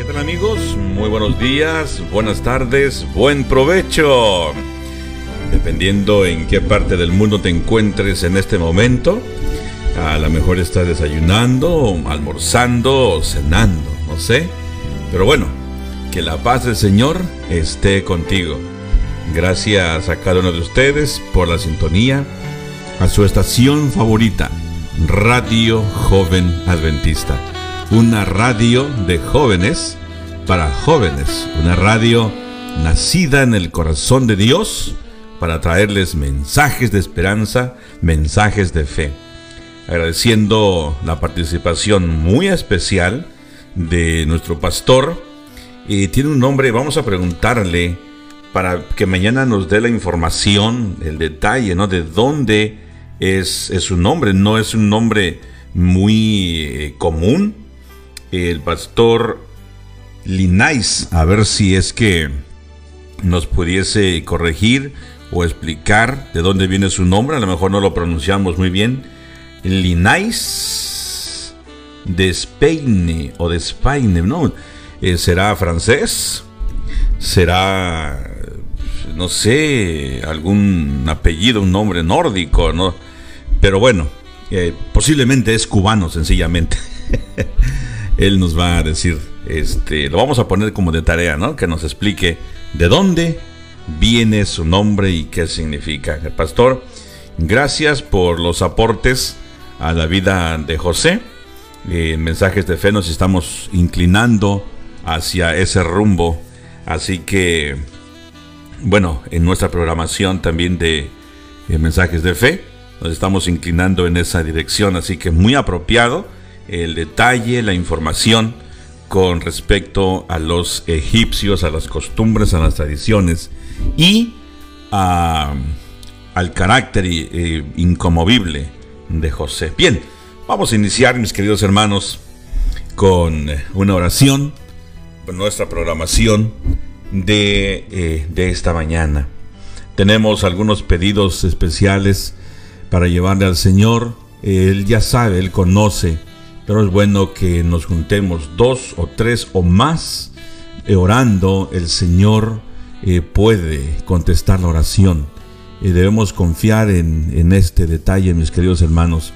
¿Qué tal amigos? Muy buenos días, buenas tardes, buen provecho. Dependiendo en qué parte del mundo te encuentres en este momento, a lo mejor estás desayunando, almorzando o cenando, no sé. Pero bueno, que la paz del Señor esté contigo. Gracias a cada uno de ustedes por la sintonía, a su estación favorita, Radio Joven Adventista. Una radio de jóvenes para jóvenes. Una radio nacida en el corazón de Dios para traerles mensajes de esperanza, mensajes de fe. Agradeciendo la participación muy especial de nuestro pastor. Y tiene un nombre, vamos a preguntarle para que mañana nos dé la información, el detalle, ¿no? De dónde es, es su nombre. No es un nombre muy eh, común. El pastor Linais, a ver si es que nos pudiese corregir o explicar de dónde viene su nombre. A lo mejor no lo pronunciamos muy bien. Linais de Spain o de Spain, ¿no? Eh, ¿Será francés? ¿Será no sé, algún apellido, un nombre nórdico, ¿no? Pero bueno, eh, posiblemente es cubano, sencillamente. Él nos va a decir, este, lo vamos a poner como de tarea, ¿no? Que nos explique de dónde viene su nombre y qué significa. El pastor, gracias por los aportes a la vida de José. En mensajes de fe nos estamos inclinando hacia ese rumbo. Así que bueno, en nuestra programación también de, mensajes de fe, nos estamos inclinando en esa dirección, así que muy apropiado el detalle, la información con respecto a los egipcios, a las costumbres, a las tradiciones y al carácter eh, incomovible de José. Bien, vamos a iniciar, mis queridos hermanos, con una oración, nuestra programación de, de esta mañana. Tenemos algunos pedidos especiales para llevarle al Señor. Él ya sabe, Él conoce, pero es bueno que nos juntemos dos o tres o más eh, orando. El Señor eh, puede contestar la oración. y debemos confiar en, en, este detalle, mis queridos hermanos.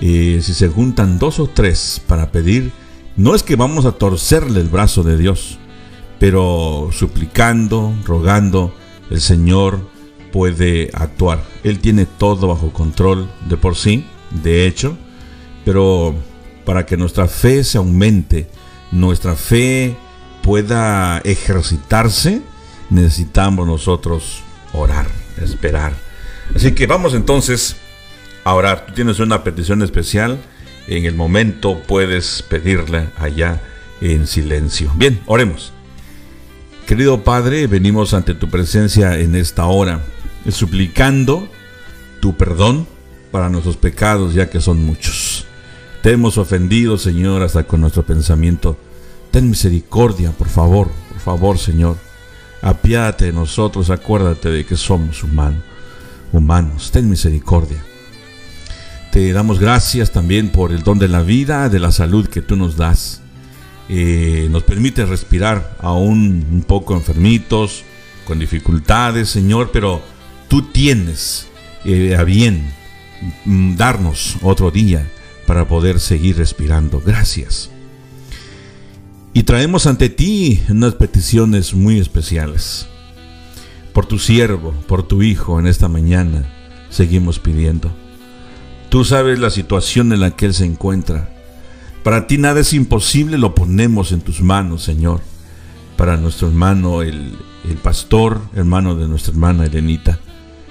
si se juntan dos o tres para pedir, no es que vamos a torcerle el brazo de Dios pero suplicando, rogando, el Señor puede actuar. Él tiene todo bajo control de por sí, de hecho, pero para que nuestra fe se aumente, nuestra fe pueda ejercitarse, necesitamos nosotros orar, esperar. Así que vamos entonces a orar. Tú tienes una petición especial, en el momento puedes pedirla allá en silencio. Bien, oremos. Querido Padre, venimos ante tu presencia en esta hora, suplicando tu perdón para nuestros pecados, ya que son muchos. Te hemos ofendido, Señor, hasta con nuestro pensamiento. Ten misericordia, por favor, por favor, Señor. Apiádate de nosotros, acuérdate de que somos humanos. Ten misericordia. Te damos gracias también por el don de la vida, de la salud que tú nos das. Eh, nos permite respirar aún un poco enfermitos, con dificultades, Señor, pero tú tienes eh, a bien mm, darnos otro día para poder seguir respirando. Gracias. Y traemos ante ti unas peticiones muy especiales. Por tu siervo, por tu hijo en esta mañana, seguimos pidiendo. Tú sabes la situación en la que él se encuentra. Para ti nada es imposible, lo ponemos en tus manos, Señor. Para nuestro hermano, el, pastor, hermano de nuestra hermana Elenita,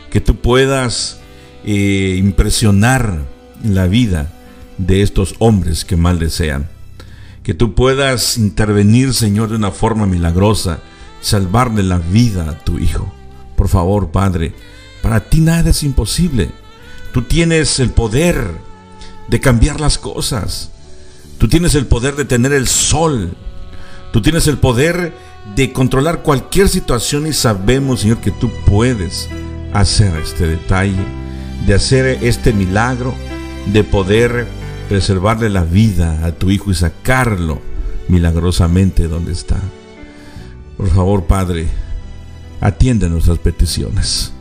que tú puedas eh, impresionar la vida de estos hombres que mal desean. Que tú puedas intervenir, Señor, de una forma milagrosa, salvarle la vida a tu Hijo. Por favor, Padre, para ti nada es imposible. Tú tienes el poder de cambiar las cosas. Tú tienes el poder de tener el sol. Tú tienes el poder de controlar cualquier situación y sabemos, Señor, que tú puedes hacer este detalle, de hacer este milagro, de poder preservarle la vida a tu hijo y sacarlo milagrosamente donde está. Por favor, Padre, atiende nuestras peticiones.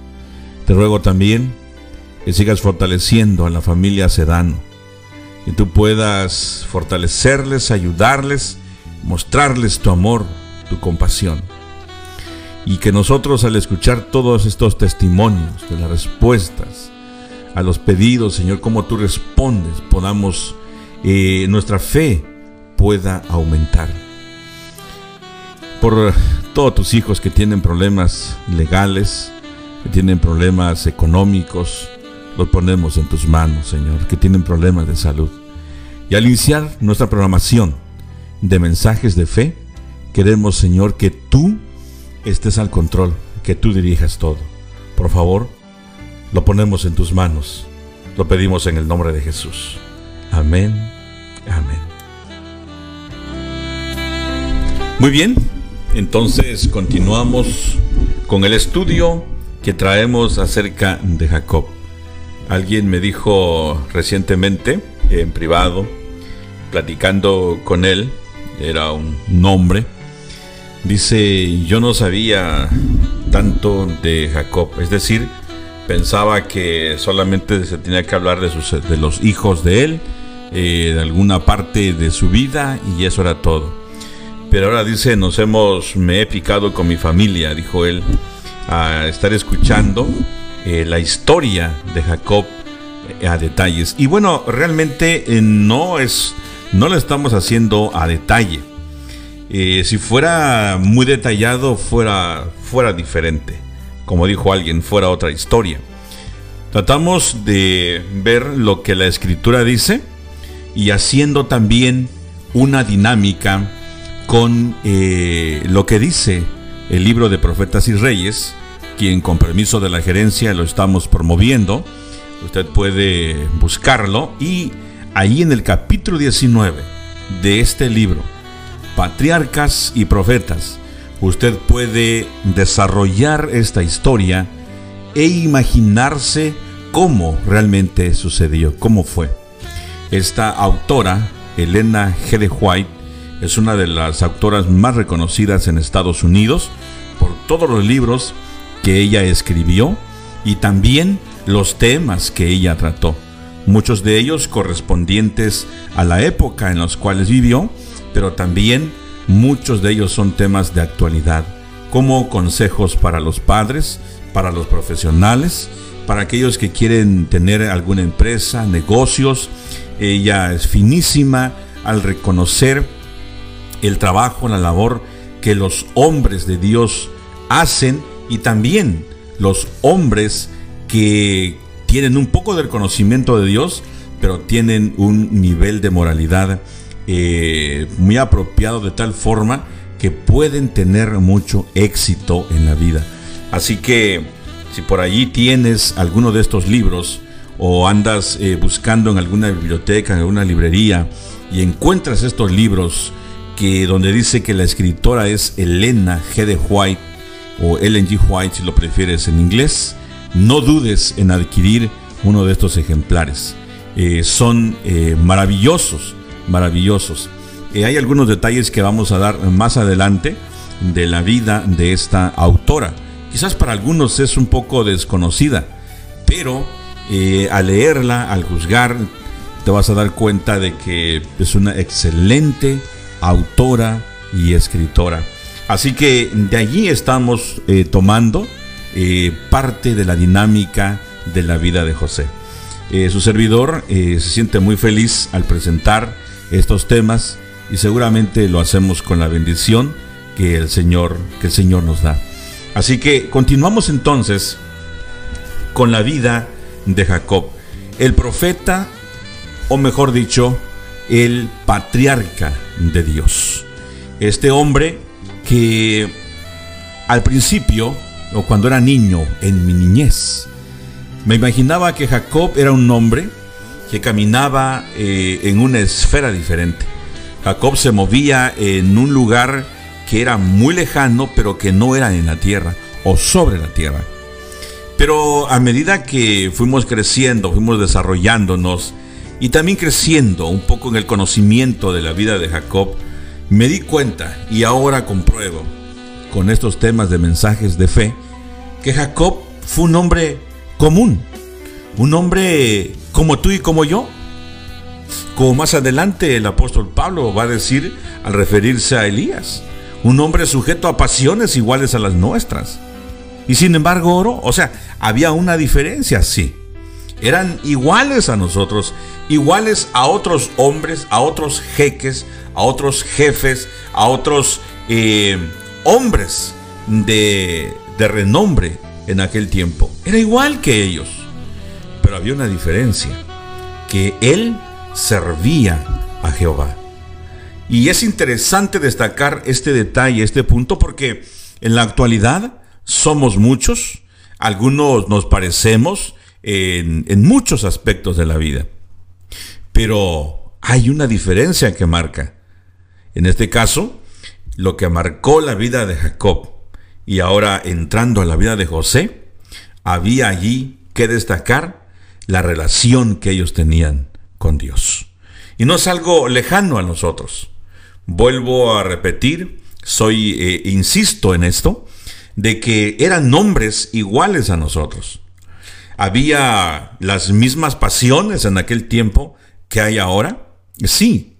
Te ruego también que sigas fortaleciendo a la familia Sedano, que tú puedas fortalecerles, ayudarles, mostrarles tu amor, tu compasión. Y que nosotros al escuchar todos estos testimonios de las respuestas a los pedidos, Señor, como tú respondes, podamos, eh, nuestra fe pueda aumentar. Por todos tus hijos que tienen problemas legales, que tienen problemas económicos, los ponemos en tus manos, Señor, que tienen problemas de salud. Y al iniciar nuestra programación de mensajes de fe, queremos, Señor, que tú estés al control, que tú dirijas todo. Por favor, lo ponemos en tus manos. Lo pedimos en el nombre de Jesús. Amén. Amén. Muy bien, entonces continuamos con el estudio que traemos acerca de Jacob. Alguien me dijo recientemente, en privado, platicando con él, era un hombre, dice, yo no sabía tanto de Jacob, es decir, pensaba que solamente se tenía que hablar de, sus, de los hijos de él, eh, de alguna parte de su vida y eso era todo. Pero ahora dice, nos hemos, me he picado con mi familia, dijo él, a estar escuchando eh, la historia de Jacob eh, a detalles. Y bueno, realmente no es, no lo estamos haciendo a detalle. si fuera muy detallado, fuera, fuera diferente. Como dijo alguien, fuera otra historia. Tratamos de ver lo que la escritura dice y haciendo también una dinámica con eh, lo que dice el libro de Profetas y Reyes, quien con permiso de la gerencia lo estamos promoviendo. Usted puede buscarlo y ahí en el capítulo 19 de este libro, Patriarcas y Profetas, usted puede desarrollar esta historia e imaginarse cómo realmente sucedió, cómo fue. Esta autora, Elena G. White, es una de las autoras más reconocidas en Estados Unidos por todos los libros que ella escribió y también los temas que ella trató, muchos de ellos correspondientes a la época en los cuales vivió, pero también muchos de ellos son temas de actualidad, como consejos para los padres, para los profesionales, para aquellos que quieren tener alguna empresa, negocios. Ella es finísima al reconocer el trabajo, la labor que los hombres de Dios hacen y también los hombres que tienen un poco del conocimiento de Dios, pero tienen un nivel de moralidad eh, muy apropiado de tal forma que pueden tener mucho éxito en la vida. Así que si por allí tienes alguno de estos libros o andas eh, buscando en alguna biblioteca, en alguna librería y encuentras estos libros, que donde dice que la escritora es Elena G. de White o Ellen G. White si lo prefieres en inglés, no dudes en adquirir uno de estos ejemplares. Eh, son eh, maravillosos, maravillosos. Eh, hay algunos detalles que vamos a dar más adelante de la vida de esta autora. Quizás para algunos es un poco desconocida, pero al leerla, al juzgar, te vas a dar cuenta de que es una excelente autora y escritora. Así que de allí estamos eh, tomando eh, parte de la dinámica de la vida de José. Eh, su servidor se siente muy feliz al presentar estos temas y seguramente lo hacemos con la bendición que el Señor, que el Señor nos da. Así que continuamos entonces con la vida de Jacob, el profeta, o mejor dicho, el patriarca de Dios. Este hombre que al principio, o cuando era niño, en mi niñez, me imaginaba que Jacob era un hombre que caminaba eh, en una esfera diferente. Jacob se movía en un lugar que era muy lejano, pero que no era en la tierra o sobre la tierra. Pero a medida que fuimos creciendo, fuimos desarrollándonos, y también creciendo un poco en el conocimiento de la vida de Jacob, Me di cuenta y ahora compruebo con estos temas de mensajes de fe que Jacob fue un hombre común, un hombre como tú y como yo. Como más adelante el apóstol Pablo va a decir al referirse a Elías, un hombre sujeto a pasiones iguales a las nuestras. Y sin embargo oro, o sea, había una diferencia, sí. Eran iguales a nosotros, iguales a otros hombres, a otros jeques, a otros jefes, a otros eh, hombres de renombre en aquel tiempo. Era igual que ellos. Pero había una diferencia, que él servía a Jehová. Y es interesante destacar este detalle, este punto, porque en la actualidad somos muchos, algunos nos parecemos en, muchos aspectos de la vida. Pero hay una diferencia que marca. En este caso, lo que marcó la vida de Jacob y ahora entrando a la vida de José, había allí que destacar la relación que ellos tenían con Dios. Y no es algo lejano a nosotros. Vuelvo a repetir, soy, eh, insisto en esto, de que eran hombres iguales a nosotros. ¿Había las mismas pasiones en aquel tiempo que hay ahora? Sí.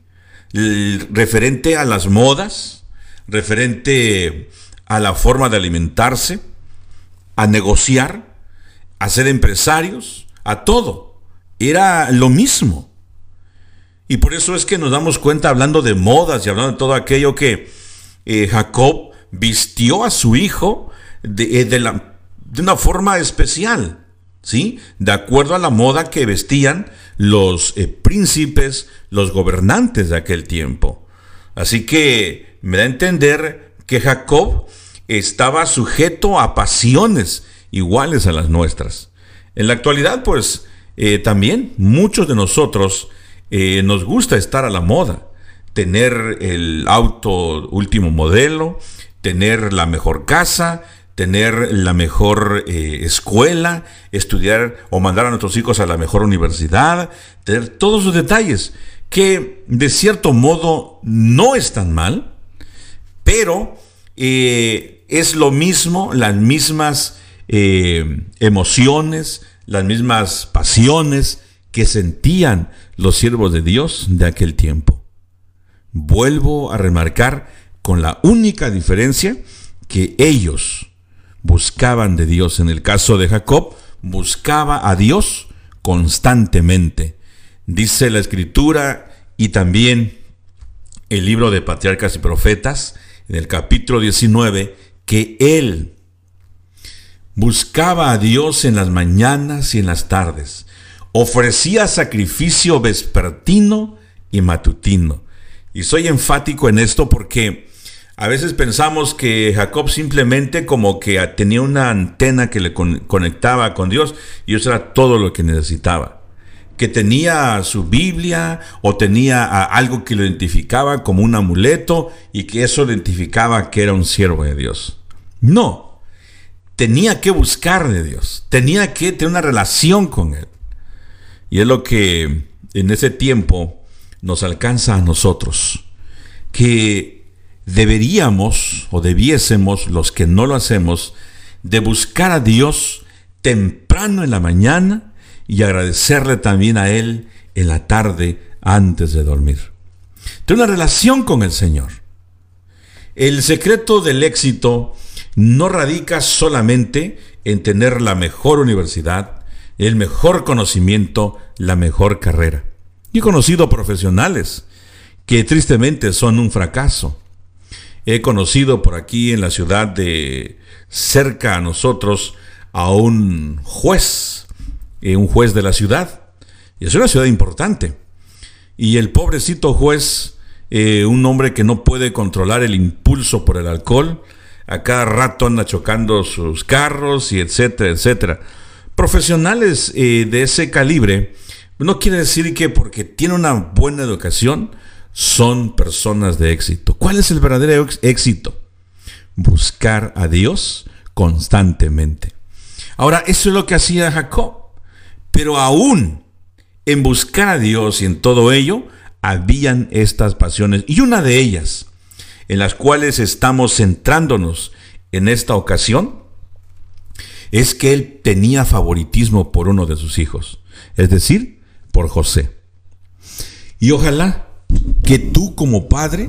referente a las modas, referente a la forma de alimentarse, a negociar, a ser empresarios, a todo. Era lo mismo. Y por eso es que nos damos cuenta, hablando de modas y hablando de todo aquello que eh, Jacob vistió a su hijo de, eh, de, una forma especial, ¿sí? De acuerdo a la moda que vestían los eh, príncipes, los gobernantes de aquel tiempo. Así que me da a entender que Jacob estaba sujeto a pasiones iguales a las nuestras. En la actualidad, pues, también muchos de nosotros eh, nos gusta estar a la moda, tener el auto último modelo, tener la mejor casa, tener la mejor eh, escuela, estudiar o mandar a nuestros hijos a la mejor universidad, tener todos los detalles que de cierto modo no están mal, pero eh, es lo mismo, las mismas emociones, las mismas pasiones que sentían los siervos de Dios de aquel tiempo. Vuelvo a remarcar con la única diferencia que ellos buscaban de Dios. En el caso de Jacob, buscaba a Dios constantemente. Dice la escritura y también el libro de Patriarcas y Profetas, en el capítulo 19, que él buscaba a Dios en las mañanas y en las tardes ofrecía sacrificio vespertino y matutino. Y soy enfático en esto porque a veces pensamos que Jacob simplemente como que tenía una antena que le conectaba con Dios y eso era todo lo que necesitaba. Que tenía su Biblia o tenía algo que lo identificaba como un amuleto y que eso identificaba que era un siervo de Dios. No, tenía que buscar de Dios, tenía que tener una relación con Él. Y es lo que en ese tiempo nos alcanza a nosotros, que deberíamos o debiésemos, los que no lo hacemos, de buscar a Dios temprano en la mañana y agradecerle también a Él en la tarde antes de dormir. Tener una relación con el Señor. El secreto del éxito no radica solamente en tener la mejor universidad, el mejor conocimiento, la mejor carrera. He conocido profesionales que tristemente son un fracaso. He conocido por aquí en la ciudad de cerca a nosotros a un juez, eh, un juez de la ciudad. Y es una ciudad importante. Y el pobrecito juez, eh, un hombre que no puede controlar el impulso por el alcohol, a cada rato anda chocando sus carros y etcétera, etcétera profesionales eh, de ese calibre, no quiere decir que porque tiene una buena educación son personas de éxito. ¿Cuál es el verdadero éxito? Buscar a Dios constantemente. Ahora, eso es lo que hacía Jacob. Pero aún en buscar a Dios y en todo ello, habían estas pasiones. Y una de ellas en las cuales estamos centrándonos en esta ocasión es que él tenía favoritismo por uno de sus hijos, es decir, por José. Y ojalá que tú como padre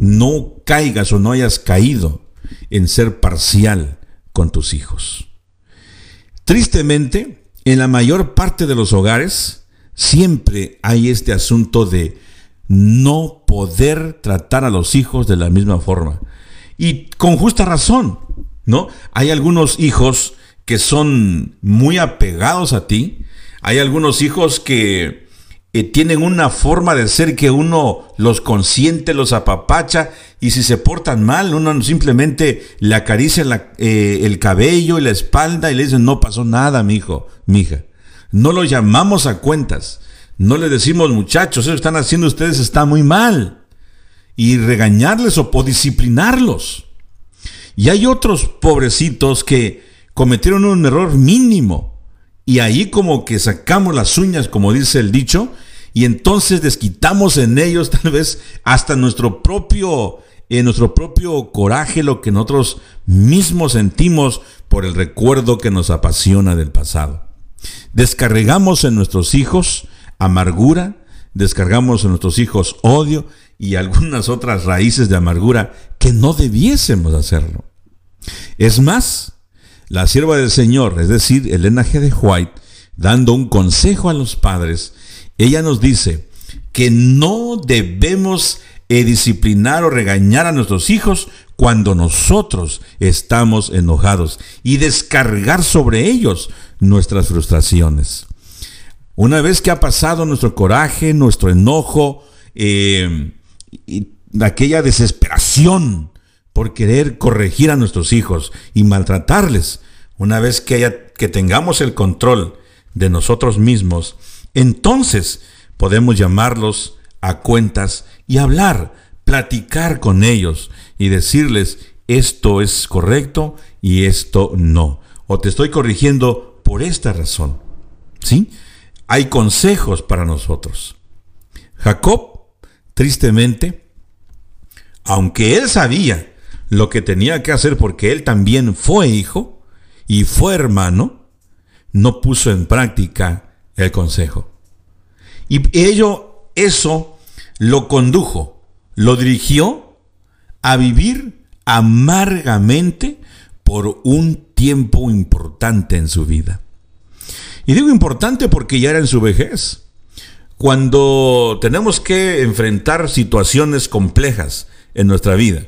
no caigas o no hayas caído en ser parcial con tus hijos. Tristemente, en la mayor parte de los hogares siempre hay este asunto de no poder tratar a los hijos de la misma forma. Y con justa razón, ¿no? Hay algunos hijos que son muy apegados a ti. Hay algunos hijos que eh, tienen una forma de ser que uno los consiente, los apapacha y si se portan mal, uno simplemente le acaricia eh, el cabello y la espalda y le dice, no pasó nada, mi hijo, mi hija. No lo llamamos a cuentas. No le decimos, muchachos, eso están haciendo ustedes está muy mal. Y regañarles o disciplinarlos. Y hay otros pobrecitos que cometieron un error mínimo. Y ahí como que sacamos las uñas, como dice el dicho, y entonces desquitamos en ellos tal vez hasta nuestro propio, en eh, nuestro propio coraje, lo que nosotros mismos sentimos por el recuerdo que nos apasiona del pasado. Descargamos en nuestros hijos amargura, descargamos en nuestros hijos odio y algunas otras raíces de amargura que no debiésemos hacerlo. Es más, la sierva del Señor, es decir, Elena G. de White, dando un consejo a los padres, ella nos dice que no debemos eh, disciplinar o regañar a nuestros hijos cuando nosotros estamos enojados y descargar sobre ellos nuestras frustraciones. Una vez que ha pasado nuestro coraje, nuestro enojo, eh, y aquella desesperación por querer corregir a nuestros hijos y maltratarles, una vez que, haya, que tengamos el control de nosotros mismos, entonces podemos llamarlos a cuentas y hablar, platicar con ellos y decirles esto es correcto y esto no. O te estoy corrigiendo por esta razón. ¿Sí? Hay consejos para nosotros. Jacob, tristemente, aunque él sabía lo que tenía que hacer porque él también fue hijo y fue hermano, no puso en práctica el consejo. Y ello, eso lo condujo, lo dirigió a vivir amargamente por un tiempo importante en su vida. Y digo importante porque ya era en su vejez. Cuando tenemos que enfrentar situaciones complejas en nuestra vida,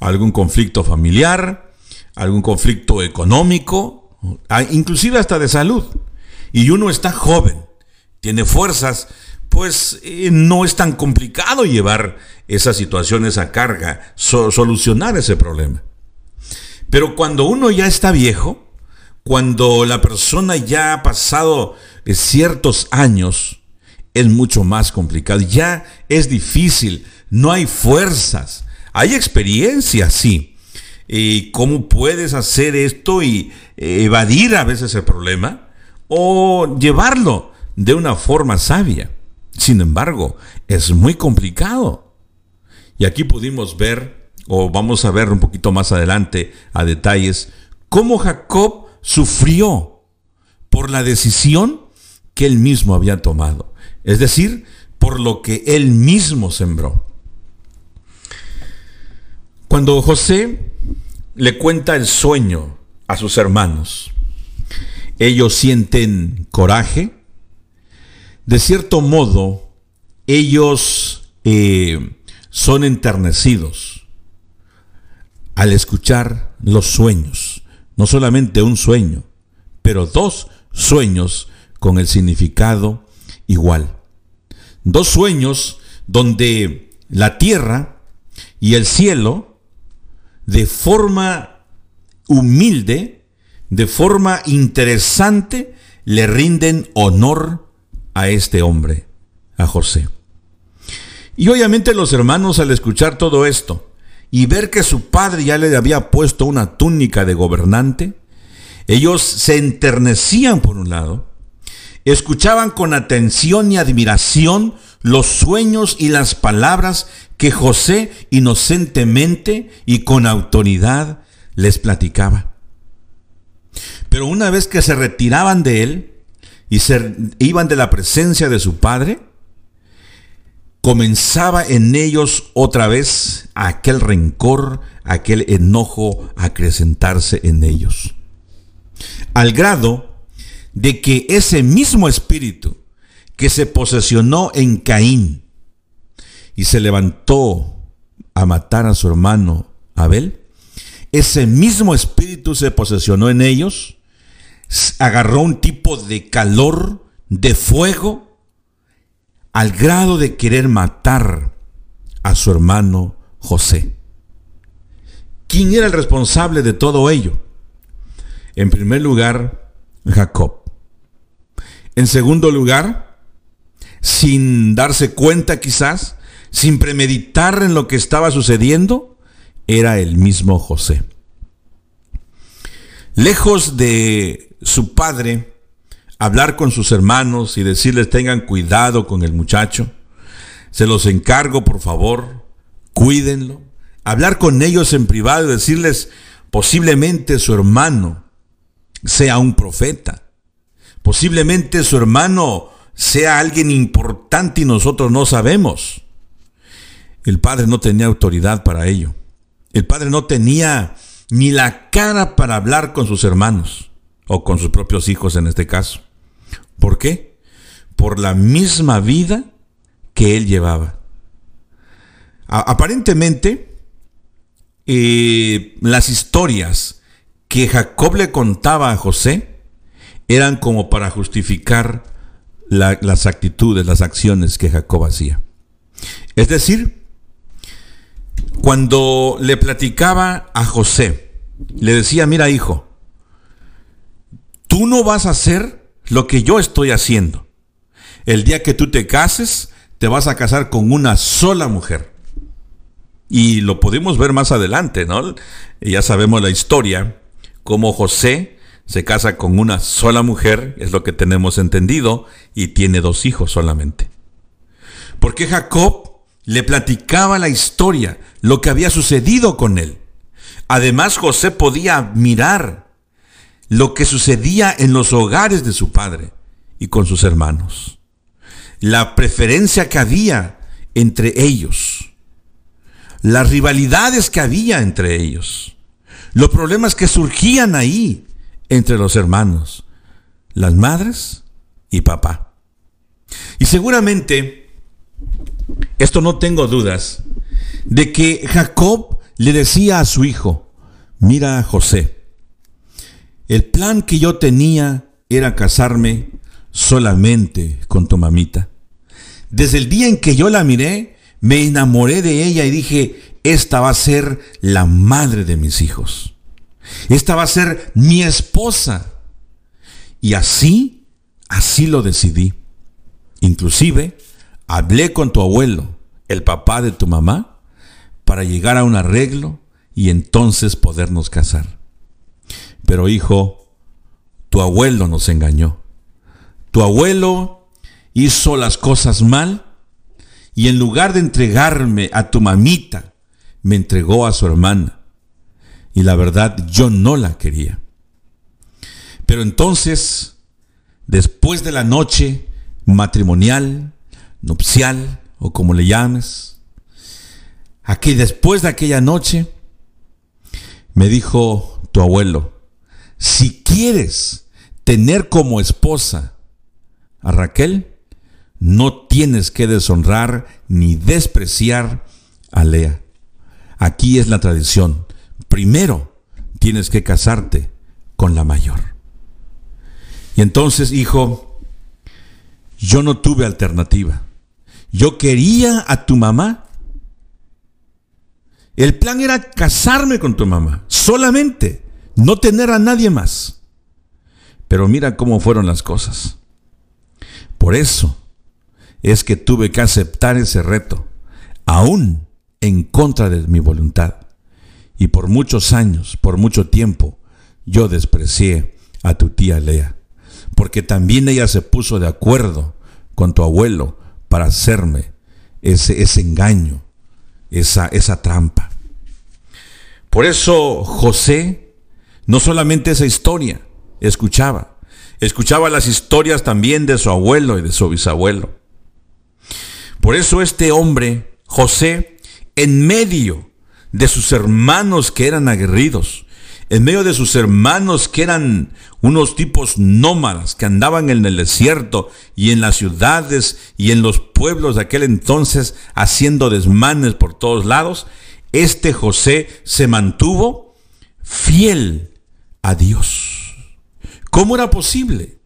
algún conflicto familiar, algún conflicto económico, inclusive hasta de salud, y uno está joven, tiene fuerzas, pues eh, no es tan complicado llevar esas situaciones a carga, solucionar ese problema. Pero cuando uno ya está viejo, cuando la persona ya ha pasado eh, ciertos años, es mucho más complicado. Ya es difícil, no hay fuerzas. Hay experiencia, sí. ¿Y cómo puedes hacer esto y eh, evadir a veces el problema? O llevarlo de una forma sabia. Sin embargo, es muy complicado. Y aquí pudimos ver, o vamos a ver un poquito más adelante a detalles, cómo Jacob sufrió por la decisión que él mismo había tomado, es decir, por lo que él mismo sembró. Cuando José le cuenta el sueño a sus hermanos, ellos sienten coraje, de cierto modo, ellos eh, son enternecidos al escuchar los sueños no solamente un sueño, pero dos sueños con el significado igual. Dos sueños donde la tierra y el cielo, de forma humilde, de forma interesante, le rinden honor a este hombre, a José. Y obviamente los hermanos al escuchar todo esto, y ver que su padre ya le había puesto una túnica de gobernante, ellos se enternecían por un lado, escuchaban con atención y admiración los sueños y las palabras que José inocentemente y con autoridad les platicaba. Pero una vez que se retiraban de él y se iban de la presencia de su padre, comenzaba en ellos otra vez aquel rencor, aquel enojo a acrecentarse en ellos. Al grado de que ese mismo espíritu que se posesionó en Caín y se levantó a matar a su hermano Abel, ese mismo espíritu se posesionó en ellos, agarró un tipo de calor, de fuego, al grado de querer matar a su hermano José. ¿Quién era el responsable de todo ello? En primer lugar, Jacob. En segundo lugar, sin darse cuenta quizás, sin premeditar en lo que estaba sucediendo, era el mismo José. Lejos de su padre hablar con sus hermanos y decirles tengan cuidado con el muchacho, se los encargo por favor, cuídenlo, hablar con ellos en privado y decirles posiblemente su hermano sea un profeta, posiblemente su hermano sea alguien importante y nosotros no sabemos. El padre no tenía autoridad para ello. El padre no tenía ni la cara para hablar con sus hermanos o con sus propios hijos en este caso. ¿Por qué? Por la misma vida que él llevaba. aparentemente, eh, las historias que Jacob le contaba a José eran como para justificar las actitudes, las acciones que Jacob hacía. Es decir, cuando le platicaba a José, le decía, mira hijo, tú no vas a hacer lo que yo estoy haciendo. El día que tú te cases, te vas a casar con una sola mujer. Y lo podemos ver más adelante, ¿no? Ya sabemos la historia, cómo José se casa con una sola mujer, es lo que tenemos entendido, y tiene dos hijos solamente. Porque Jacob le platicaba la historia, lo que había sucedido con él. Además, José podía mirar lo que sucedía en los hogares de su padre y con sus hermanos. La preferencia que había entre ellos. Las rivalidades que había entre ellos. Los problemas que surgían ahí entre los hermanos. Las madres y papá. Y seguramente esto no tengo dudas, de que Jacob le decía a su hijo, mira José, el plan que yo tenía era casarme solamente con tu mamita. Desde el día en que yo la miré, me enamoré de ella y dije, esta va a ser la madre de mis hijos. Esta va a ser mi esposa. Y así, así lo decidí. Inclusive, hablé con tu abuelo, el papá de tu mamá, para llegar a un arreglo y entonces podernos casar. Pero hijo, tu abuelo nos engañó. Tu abuelo hizo las cosas mal y en lugar de entregarme a tu mamita, me entregó a su hermana. Y la verdad, yo no la quería. Pero entonces, después de la noche matrimonial, nupcial o como le llames. Aquí después de aquella noche me dijo tu abuelo, si quieres tener como esposa a Raquel, no tienes que deshonrar ni despreciar a Lea. Aquí es la tradición. Primero tienes que casarte con la mayor. Y entonces, hijo, yo no tuve alternativa. Yo quería a tu mamá. El plan era casarme con tu mamá, solamente, no tener a nadie más. Pero mira cómo fueron las cosas. Por eso es que tuve que aceptar ese reto, aún en contra de mi voluntad. Y por muchos años, por mucho tiempo, yo desprecié a tu tía Lea, porque también ella se puso de acuerdo con tu abuelo para hacerme ese, engaño esa trampa. Por eso José, no solamente esa historia, escuchaba, escuchaba las historias también de su abuelo y de su bisabuelo. Por eso este hombre, José, en medio de sus hermanos que eran aguerridos, en medio de sus hermanos que eran unos tipos nómadas que andaban en el desierto y en las ciudades y en los pueblos de aquel entonces haciendo desmanes por todos lados, este José se mantuvo fiel a Dios. ¿Cómo era posible?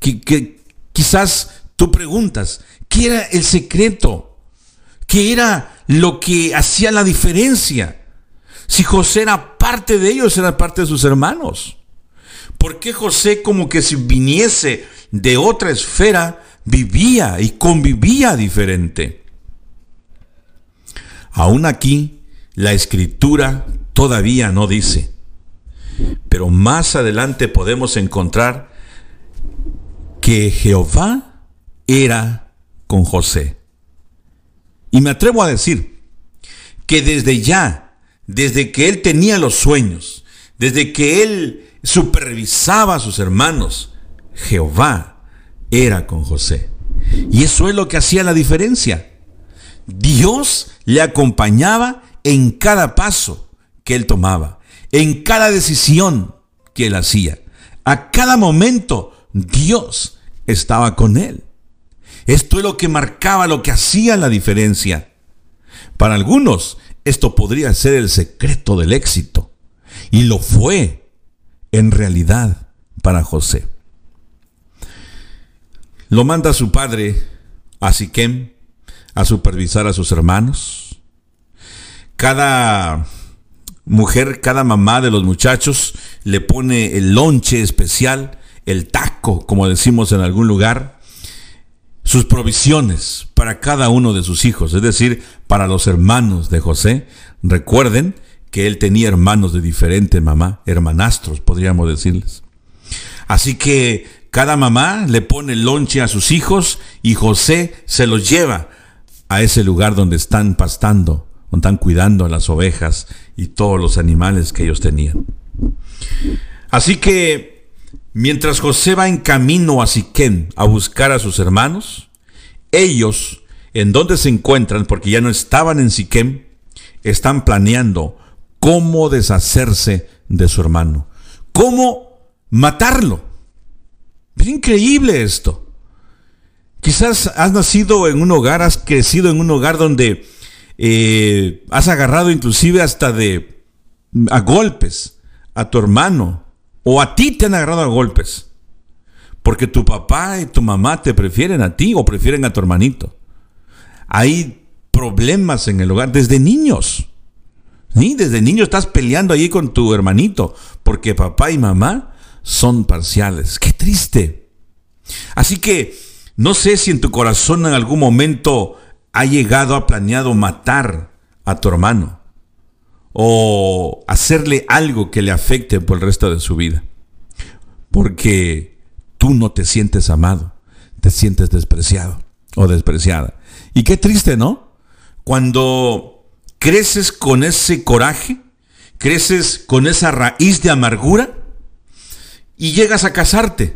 Que, quizás tú preguntas, ¿qué era el secreto? ¿Qué era lo que hacía la diferencia? Si José era parte de ellos, era parte de sus hermanos. ¿Por qué José como que si viniese de otra esfera, vivía y convivía diferente? Aún aquí, la escritura todavía no dice, pero más adelante podemos encontrar que Jehová era con José. Y me atrevo a decir que desde ya, desde que él tenía los sueños, desde que él supervisaba a sus hermanos, Jehová era con José. Y eso es lo que hacía la diferencia. Dios le acompañaba en cada paso que él tomaba, en cada decisión que él hacía. A cada momento Dios estaba con él. Esto es lo que marcaba, lo que hacía la diferencia. Para algunos, esto podría ser el secreto del éxito. Y lo fue, en realidad, para José. Lo manda su padre a Siquem a supervisar a sus hermanos. Cada mujer, cada mamá de los muchachos le pone el lonche especial, el taco, como decimos en algún lugar, sus provisiones para cada uno de sus hijos, es decir, para los hermanos de José. Recuerden que él tenía hermanos de diferente mamá, hermanastros, podríamos decirles. Así que cada mamá le pone lonche a sus hijos y José se los lleva a ese lugar donde están pastando, están cuidando a las ovejas y todos los animales que ellos tenían. Así que Mientras José va en camino a Siquén a buscar a sus hermanos, ellos, en donde se encuentran, porque ya no estaban en Siquem, están planeando cómo deshacerse de su hermano, cómo matarlo. Es increíble esto. Quizás has nacido en un hogar, has crecido en un hogar donde eh, has agarrado inclusive hasta de a golpes a tu hermano, o a ti te han agarrado a golpes. Porque tu papá y tu mamá te prefieren a ti o prefieren a tu hermanito. Hay problemas en el hogar desde niños. ¿Sí? Desde niño estás peleando ahí con tu hermanito porque papá y mamá son parciales. Qué triste. Así que no sé si en tu corazón en algún momento ha llegado a planeado matar a tu hermano o hacerle algo que le afecte por el resto de su vida. Porque tú no te sientes amado, te sientes despreciado o despreciada. Y qué triste, ¿no? Cuando creces con ese coraje, creces con esa raíz de amargura y llegas a casarte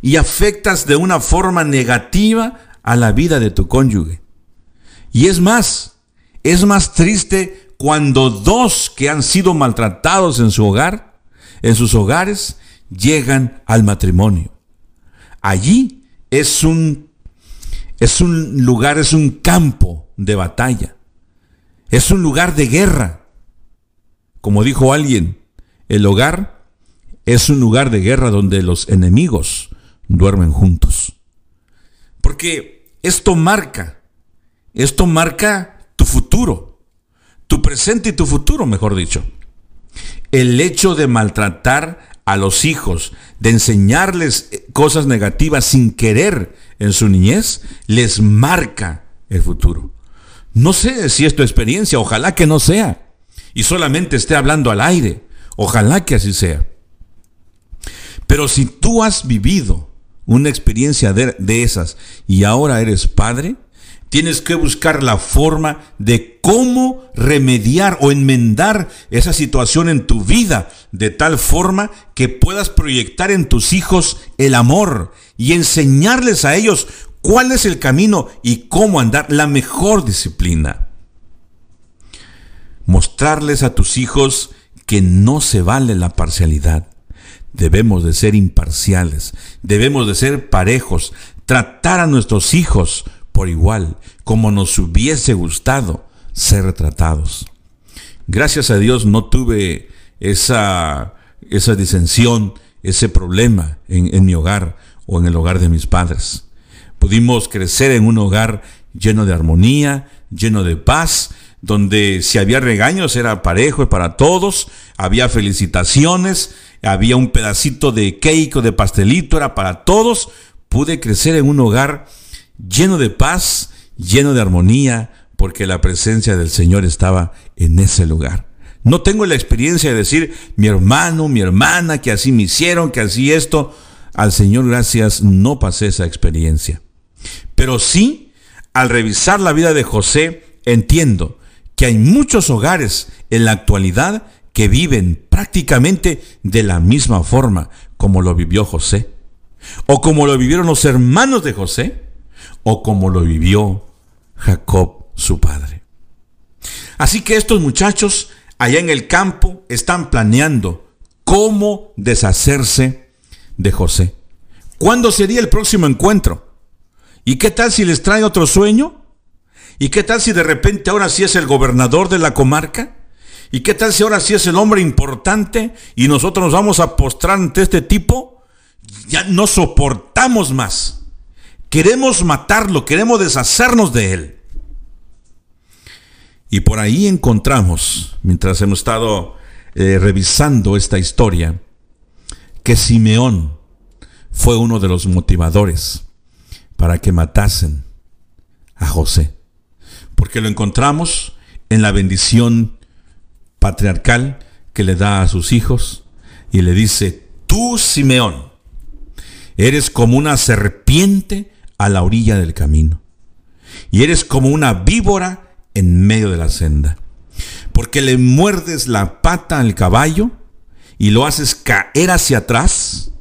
y afectas de una forma negativa a la vida de tu cónyuge. Y es más, es más triste cuando dos que han sido maltratados en su hogar, en sus hogares, llegan al matrimonio. Allí es un es un lugar, es un campo de batalla. Es un lugar de guerra. Como dijo alguien, el hogar es un lugar de guerra donde los enemigos duermen juntos. Porque esto marca, esto marca tu futuro tu presente y tu futuro, mejor dicho. El hecho de maltratar a los hijos, de enseñarles eh, cosas negativas sin querer en su niñez, les marca el futuro. No sé si es tu experiencia, ojalá que no sea. Y solamente esté hablando al aire. Ojalá que así sea. Pero si tú has vivido una experiencia de, de esas y ahora eres padre, Tienes que buscar la forma de cómo remediar o enmendar esa situación en tu vida de tal forma que puedas proyectar en tus hijos el amor y enseñarles a ellos cuál es el camino y cómo andar la mejor disciplina. Mostrarles a tus hijos que no se vale la parcialidad. Debemos de ser imparciales, debemos de ser parejos, tratar a nuestros hijos por igual, como nos hubiese gustado ser tratados. Gracias a Dios no tuve esa, esa disensión, ese problema en, en mi hogar o en el hogar de mis padres. Pudimos crecer en un hogar lleno de armonía, lleno de paz, donde si había regaños era parejo para todos, había felicitaciones, había un pedacito de cake o de pastelito, era para todos. Pude crecer en un hogar lleno de paz, lleno de armonía, porque la presencia del Señor estaba en ese lugar. No tengo la experiencia de decir, mi hermano, mi hermana, que así me hicieron, que así esto. Al Señor gracias, no pasé esa experiencia. Pero sí, al revisar la vida de José, entiendo que hay muchos hogares en la actualidad que viven prácticamente de la misma forma como lo vivió José, o como lo vivieron los hermanos de José, o como lo vivió Jacob, su padre. Así que estos muchachos allá en el campo están planeando cómo deshacerse de José. ¿Cuándo sería el próximo encuentro? ¿Y qué tal si les trae otro sueño? ¿Y qué tal si de repente ahora sí es el gobernador de la comarca? ¿Y qué tal si ahora sí es el hombre importante y nosotros nos vamos a postrar ante este tipo? Ya no soportamos más. Queremos matarlo, queremos deshacernos de él. Y por ahí encontramos, mientras hemos estado eh, revisando esta historia, que Simeón fue uno de los motivadores para que matasen a José. Porque lo encontramos en la bendición patriarcal que le da a sus hijos y le dice, tú Simeón, eres como una serpiente a la orilla del camino. Y eres como una víbora en medio de la senda. Porque le muerdes la pata al caballo y lo haces caer hacia atrás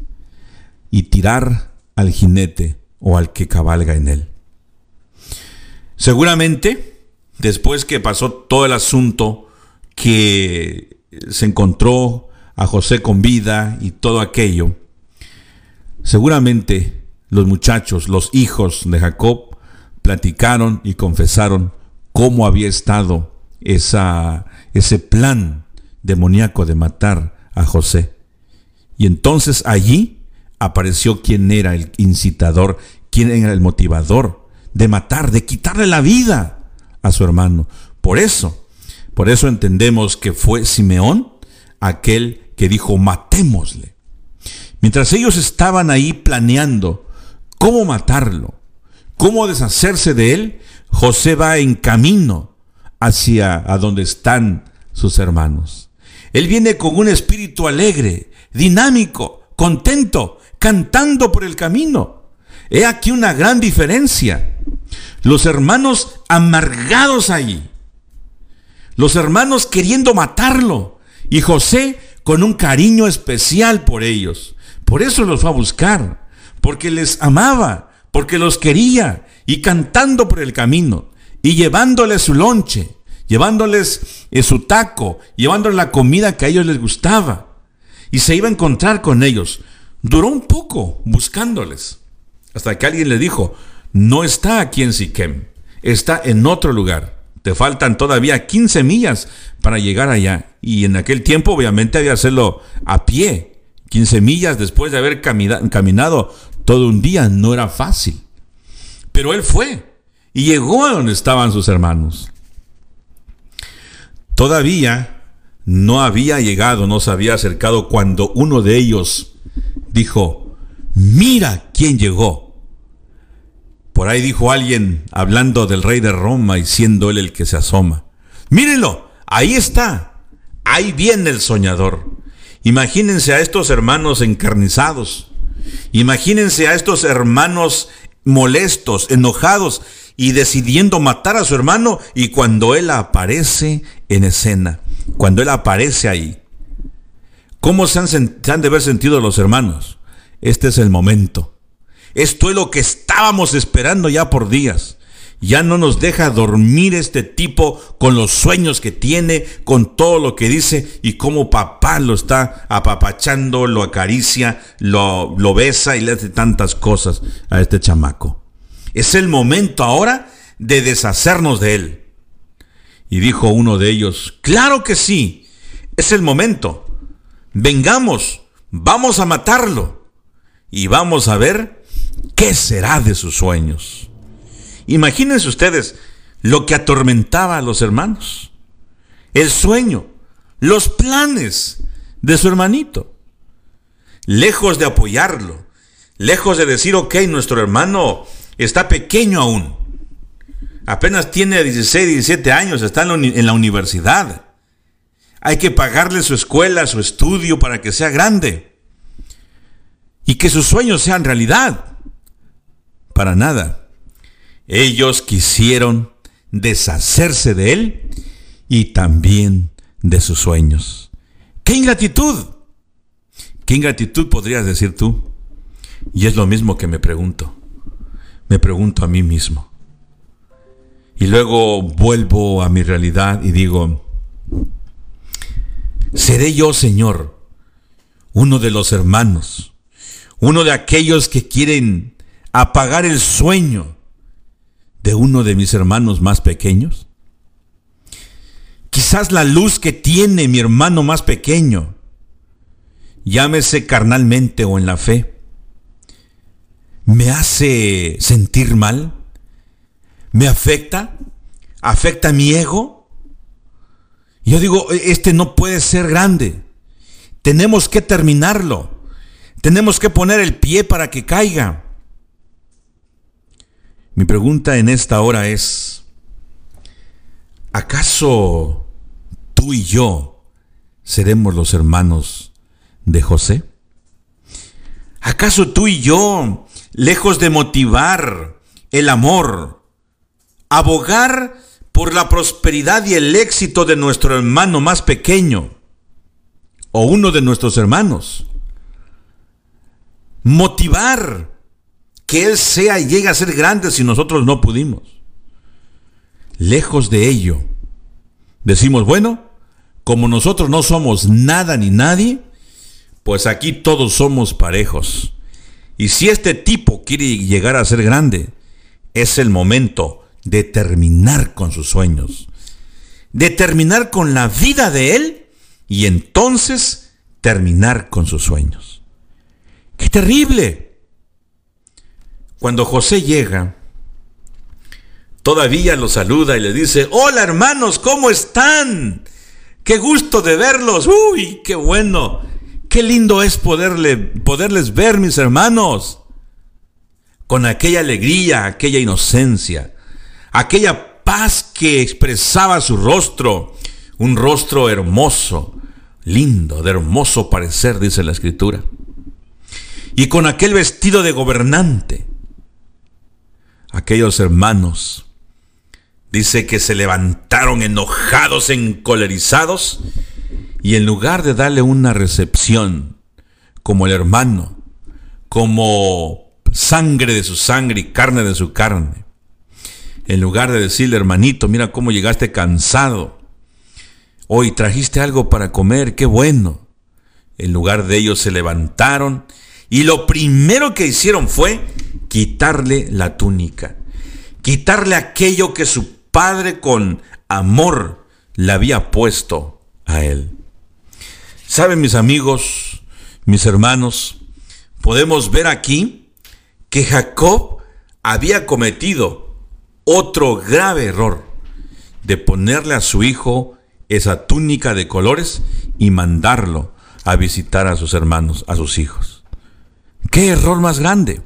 y tirar al jinete o al que cabalga en él. Seguramente, después que pasó todo el asunto, que se encontró a José con vida y todo aquello, seguramente los muchachos, los hijos de Jacob, platicaron y confesaron cómo había estado esa, ese plan demoníaco de matar a José. Y entonces allí apareció quién era el incitador, quién era el motivador de matar, de quitarle la vida a su hermano. Por eso, por eso entendemos que fue Simeón aquel que dijo, matémosle. Mientras ellos estaban ahí planeando cómo matarlo, cómo deshacerse de él, José va en camino hacia a donde están sus hermanos. Él viene con un espíritu alegre, dinámico, contento, cantando por el camino. He aquí una gran diferencia. Los hermanos amargados allí. Los hermanos queriendo matarlo. Y José con un cariño especial por ellos. Por eso los fue a buscar porque les amaba, porque los quería, y cantando por el camino, y llevándoles su lonche, llevándoles eh, su taco, llevándoles la comida que a ellos les gustaba. Y se iba a encontrar con ellos. Duró un poco buscándoles, hasta que alguien le dijo, no está aquí en Siquem, está en otro lugar. Te faltan todavía 15 millas para llegar allá. Y en aquel tiempo obviamente había que hacerlo a pie. 15 millas después de haber caminado todo un día no era fácil. Pero él fue y llegó a donde estaban sus hermanos. Todavía no había llegado, no se había acercado cuando uno de ellos dijo, mira quién llegó. Por ahí dijo alguien hablando del rey de Roma y siendo él el que se asoma. Mírenlo, ahí está, ahí viene el soñador. Imagínense a estos hermanos encarnizados Imagínense a estos hermanos molestos, enojados y decidiendo matar a su hermano y cuando él aparece en escena, cuando él aparece ahí. ¿Cómo se han, de haber sentido los hermanos? Este es el momento. Esto es lo que estábamos esperando ya por días. Ya no nos deja dormir este tipo con los sueños que tiene, con todo lo que dice y cómo papá lo está apapachando, lo acaricia, lo, lo besa y le hace tantas cosas a este chamaco. Es el momento ahora de deshacernos de él. Y dijo uno de ellos, claro que sí, es el momento. Vengamos, vamos a matarlo y vamos a ver qué será de sus sueños. Imagínense ustedes lo que atormentaba a los hermanos. El sueño, los planes de su hermanito. Lejos de apoyarlo, lejos de decir, ok, nuestro hermano está pequeño aún. Apenas tiene 16, 17 años, está en la universidad. Hay que pagarle su escuela, su estudio para que sea grande. Y que sus sueños sean realidad. Para nada. Ellos quisieron deshacerse de él y también de sus sueños. ¡Qué ingratitud! ¿Qué ingratitud podrías decir tú? Y es lo mismo que me pregunto. Me pregunto a mí mismo. Y luego vuelvo a mi realidad y digo, ¿seré yo, Señor, uno de los hermanos, uno de aquellos que quieren apagar el sueño de uno de mis hermanos más pequeños? Quizás la luz que tiene mi hermano más pequeño, llámese carnalmente o en la fe, me hace sentir mal, me afecta, afecta mi ego. Yo digo, e-, este no puede ser grande, tenemos que terminarlo, tenemos que poner el pie para que caiga. Mi pregunta en esta hora es, ¿acaso tú y yo seremos los hermanos de José? ¿Acaso tú y yo, lejos de motivar el amor, abogar por la prosperidad y el éxito de nuestro hermano más pequeño o uno de nuestros hermanos, motivar que Él sea y llegue a ser grande si nosotros no pudimos. Lejos de ello, decimos, bueno, como nosotros no somos nada ni nadie, pues aquí todos somos parejos. Y si este tipo quiere llegar a ser grande, es el momento de terminar con sus sueños, de terminar con la vida de él y entonces terminar con sus sueños. ¡Qué terrible! Cuando José llega, todavía lo saluda y le dice, hola hermanos, ¿cómo están? Qué gusto de verlos. Uy, qué bueno. Qué lindo es poderle, poderles ver, mis hermanos. Con aquella alegría, aquella inocencia, aquella paz que expresaba su rostro. Un rostro hermoso, lindo, de hermoso parecer, dice la escritura. Y con aquel vestido de gobernante aquellos hermanos, dice que se levantaron enojados, encolerizados, y en lugar de darle una recepción como el hermano, como sangre de su sangre y carne de su carne, en lugar de decirle, hermanito, mira cómo llegaste cansado, hoy trajiste algo para comer, qué bueno. En lugar de ellos se levantaron y lo primero que hicieron fue quitarle la túnica, quitarle aquello que su padre con amor le había puesto a él. Saben mis amigos, mis hermanos, podemos ver aquí que Jacob había cometido otro grave error de ponerle a su hijo esa túnica de colores y mandarlo a visitar a sus hermanos, a sus hijos. ¿Qué error más grande?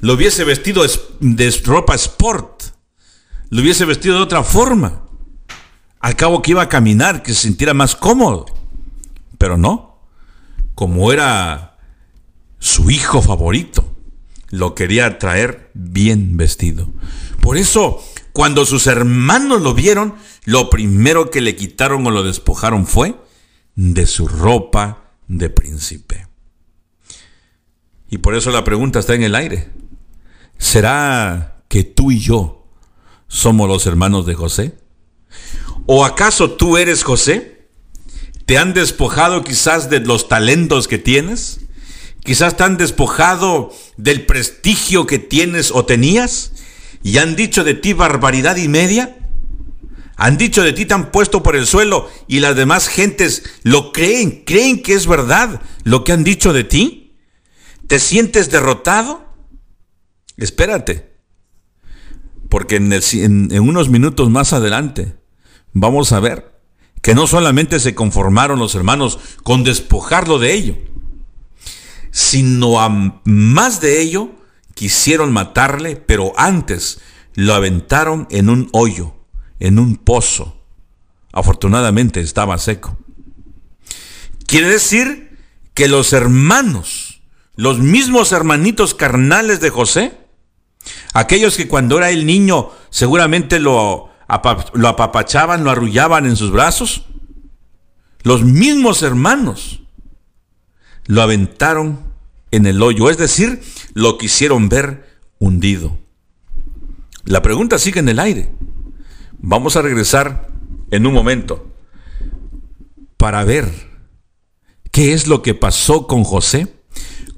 Lo hubiese vestido de ropa sport, lo hubiese vestido de otra forma. Al cabo que iba a caminar, que se sintiera más cómodo. Pero no, como era su hijo favorito, lo quería traer bien vestido. Por eso, cuando sus hermanos lo vieron, lo primero que le quitaron o lo despojaron fue de su ropa de príncipe. Y por eso la pregunta está en el aire. ¿Será que tú y yo somos los hermanos de José? ¿O acaso tú eres José? ¿Te han despojado quizás de los talentos que tienes? Quizás te han despojado del prestigio que tienes o tenías y han dicho de ti barbaridad y media. Han dicho de ti, te han puesto por el suelo y las demás gentes lo creen, creen que es verdad lo que han dicho de ti. ¿Te sientes derrotado? Espérate, porque en, unos minutos más adelante vamos a ver que no solamente se conformaron los hermanos con despojarlo de ello, sino a más de ello quisieron matarle, pero antes lo aventaron en un hoyo, en un pozo. Afortunadamente estaba seco. Quiere decir que los hermanos, los mismos hermanitos carnales de José, aquellos que cuando era el niño seguramente lo, lo apapachaban, lo arrullaban en sus brazos, los mismos hermanos lo aventaron en el hoyo, es decir, lo quisieron ver hundido. La pregunta sigue en el aire. Vamos a regresar en un momento para ver qué es lo que pasó con José,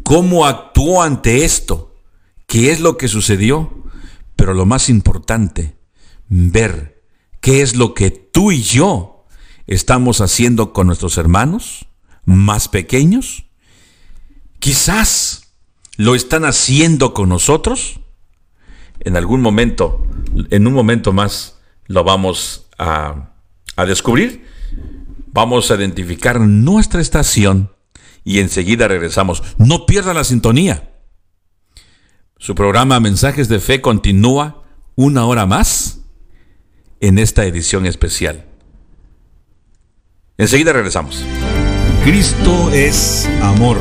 cómo actuó ante esto, qué es lo que sucedió, pero lo más importante, ver qué es lo que tú y yo estamos haciendo con nuestros hermanos más pequeños? Quizás lo están haciendo con nosotros. En algún momento, en un momento más, lo vamos a, a descubrir. Vamos a identificar nuestra estación y enseguida regresamos. No pierda la sintonía. Su programa Mensajes de Fe continúa una hora más en esta edición especial. Enseguida regresamos. Cristo es amor.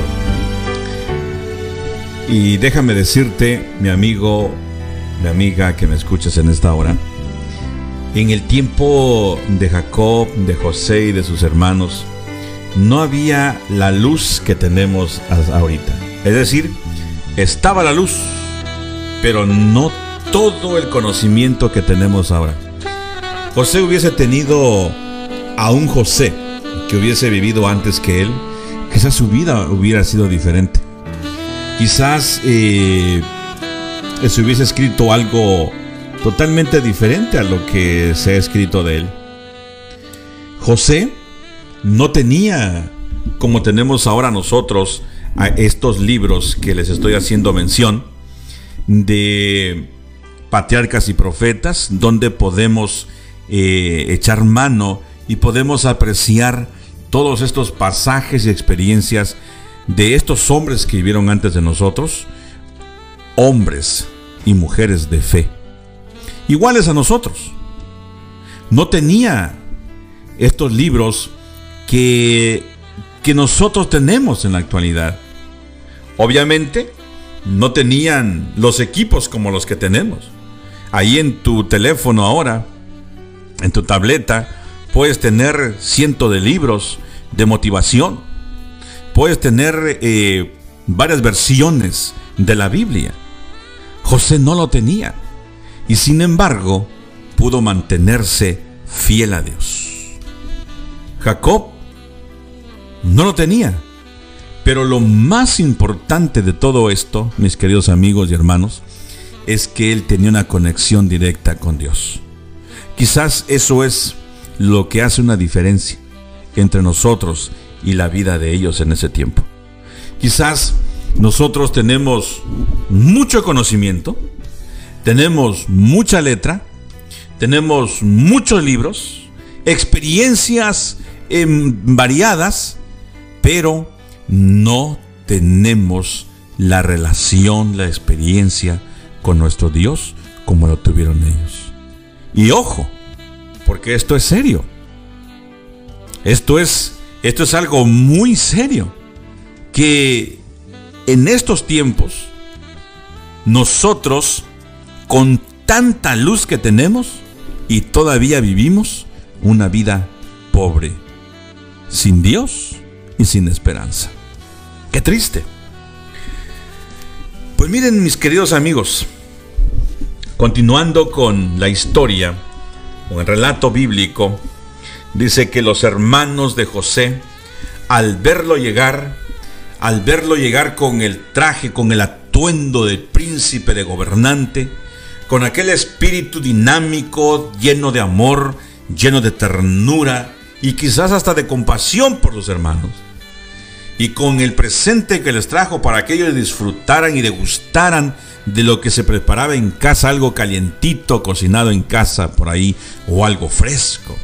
Y déjame decirte, mi amigo, mi amiga que me escuchas en esta hora, en el tiempo de Jacob, de José y de sus hermanos, no había la luz que tenemos ahorita. Es decir, estaba la luz, pero no todo el conocimiento que tenemos ahora. José hubiese tenido a un José que hubiese vivido antes que él, quizás su vida hubiera sido diferente. Quizás eh, se hubiese escrito algo totalmente diferente a lo que se ha escrito de él. José no tenía, como tenemos ahora nosotros, a estos libros que les estoy haciendo mención, de patriarcas y profetas, donde podemos eh, echar mano y podemos apreciar todos estos pasajes y experiencias de estos hombres que vivieron antes de nosotros, hombres y mujeres de fe, iguales a nosotros. No tenía estos libros que, que nosotros tenemos en la actualidad. Obviamente, no tenían los equipos como los que tenemos. Ahí en tu teléfono ahora, en tu tableta, puedes tener cientos de libros de motivación, puedes tener eh, varias versiones de la Biblia. José no lo tenía y sin embargo pudo mantenerse fiel a Dios. Jacob no lo tenía, pero lo más importante de todo esto, mis queridos amigos y hermanos, es que él tenía una conexión directa con Dios. Quizás eso es lo que hace una diferencia entre nosotros y la vida de ellos en ese tiempo. Quizás nosotros tenemos mucho conocimiento, tenemos mucha letra, tenemos muchos libros, experiencias em, variadas, pero no tenemos la relación, la experiencia con nuestro Dios como lo tuvieron ellos. Y ojo, porque esto es serio. Esto es, esto es algo muy serio. Que en estos tiempos nosotros, con tanta luz que tenemos, y todavía vivimos una vida pobre, sin Dios y sin esperanza. Qué triste. Pues miren mis queridos amigos, continuando con la historia, con el relato bíblico, dice que los hermanos de José, al verlo llegar, al verlo llegar con el traje, con el atuendo de príncipe, de gobernante, con aquel espíritu dinámico, lleno de amor, lleno de ternura y quizás hasta de compasión por los hermanos, y con el presente que les trajo para que ellos disfrutaran y degustaran de lo que se preparaba en casa, algo calientito, cocinado en casa por ahí, o algo fresco.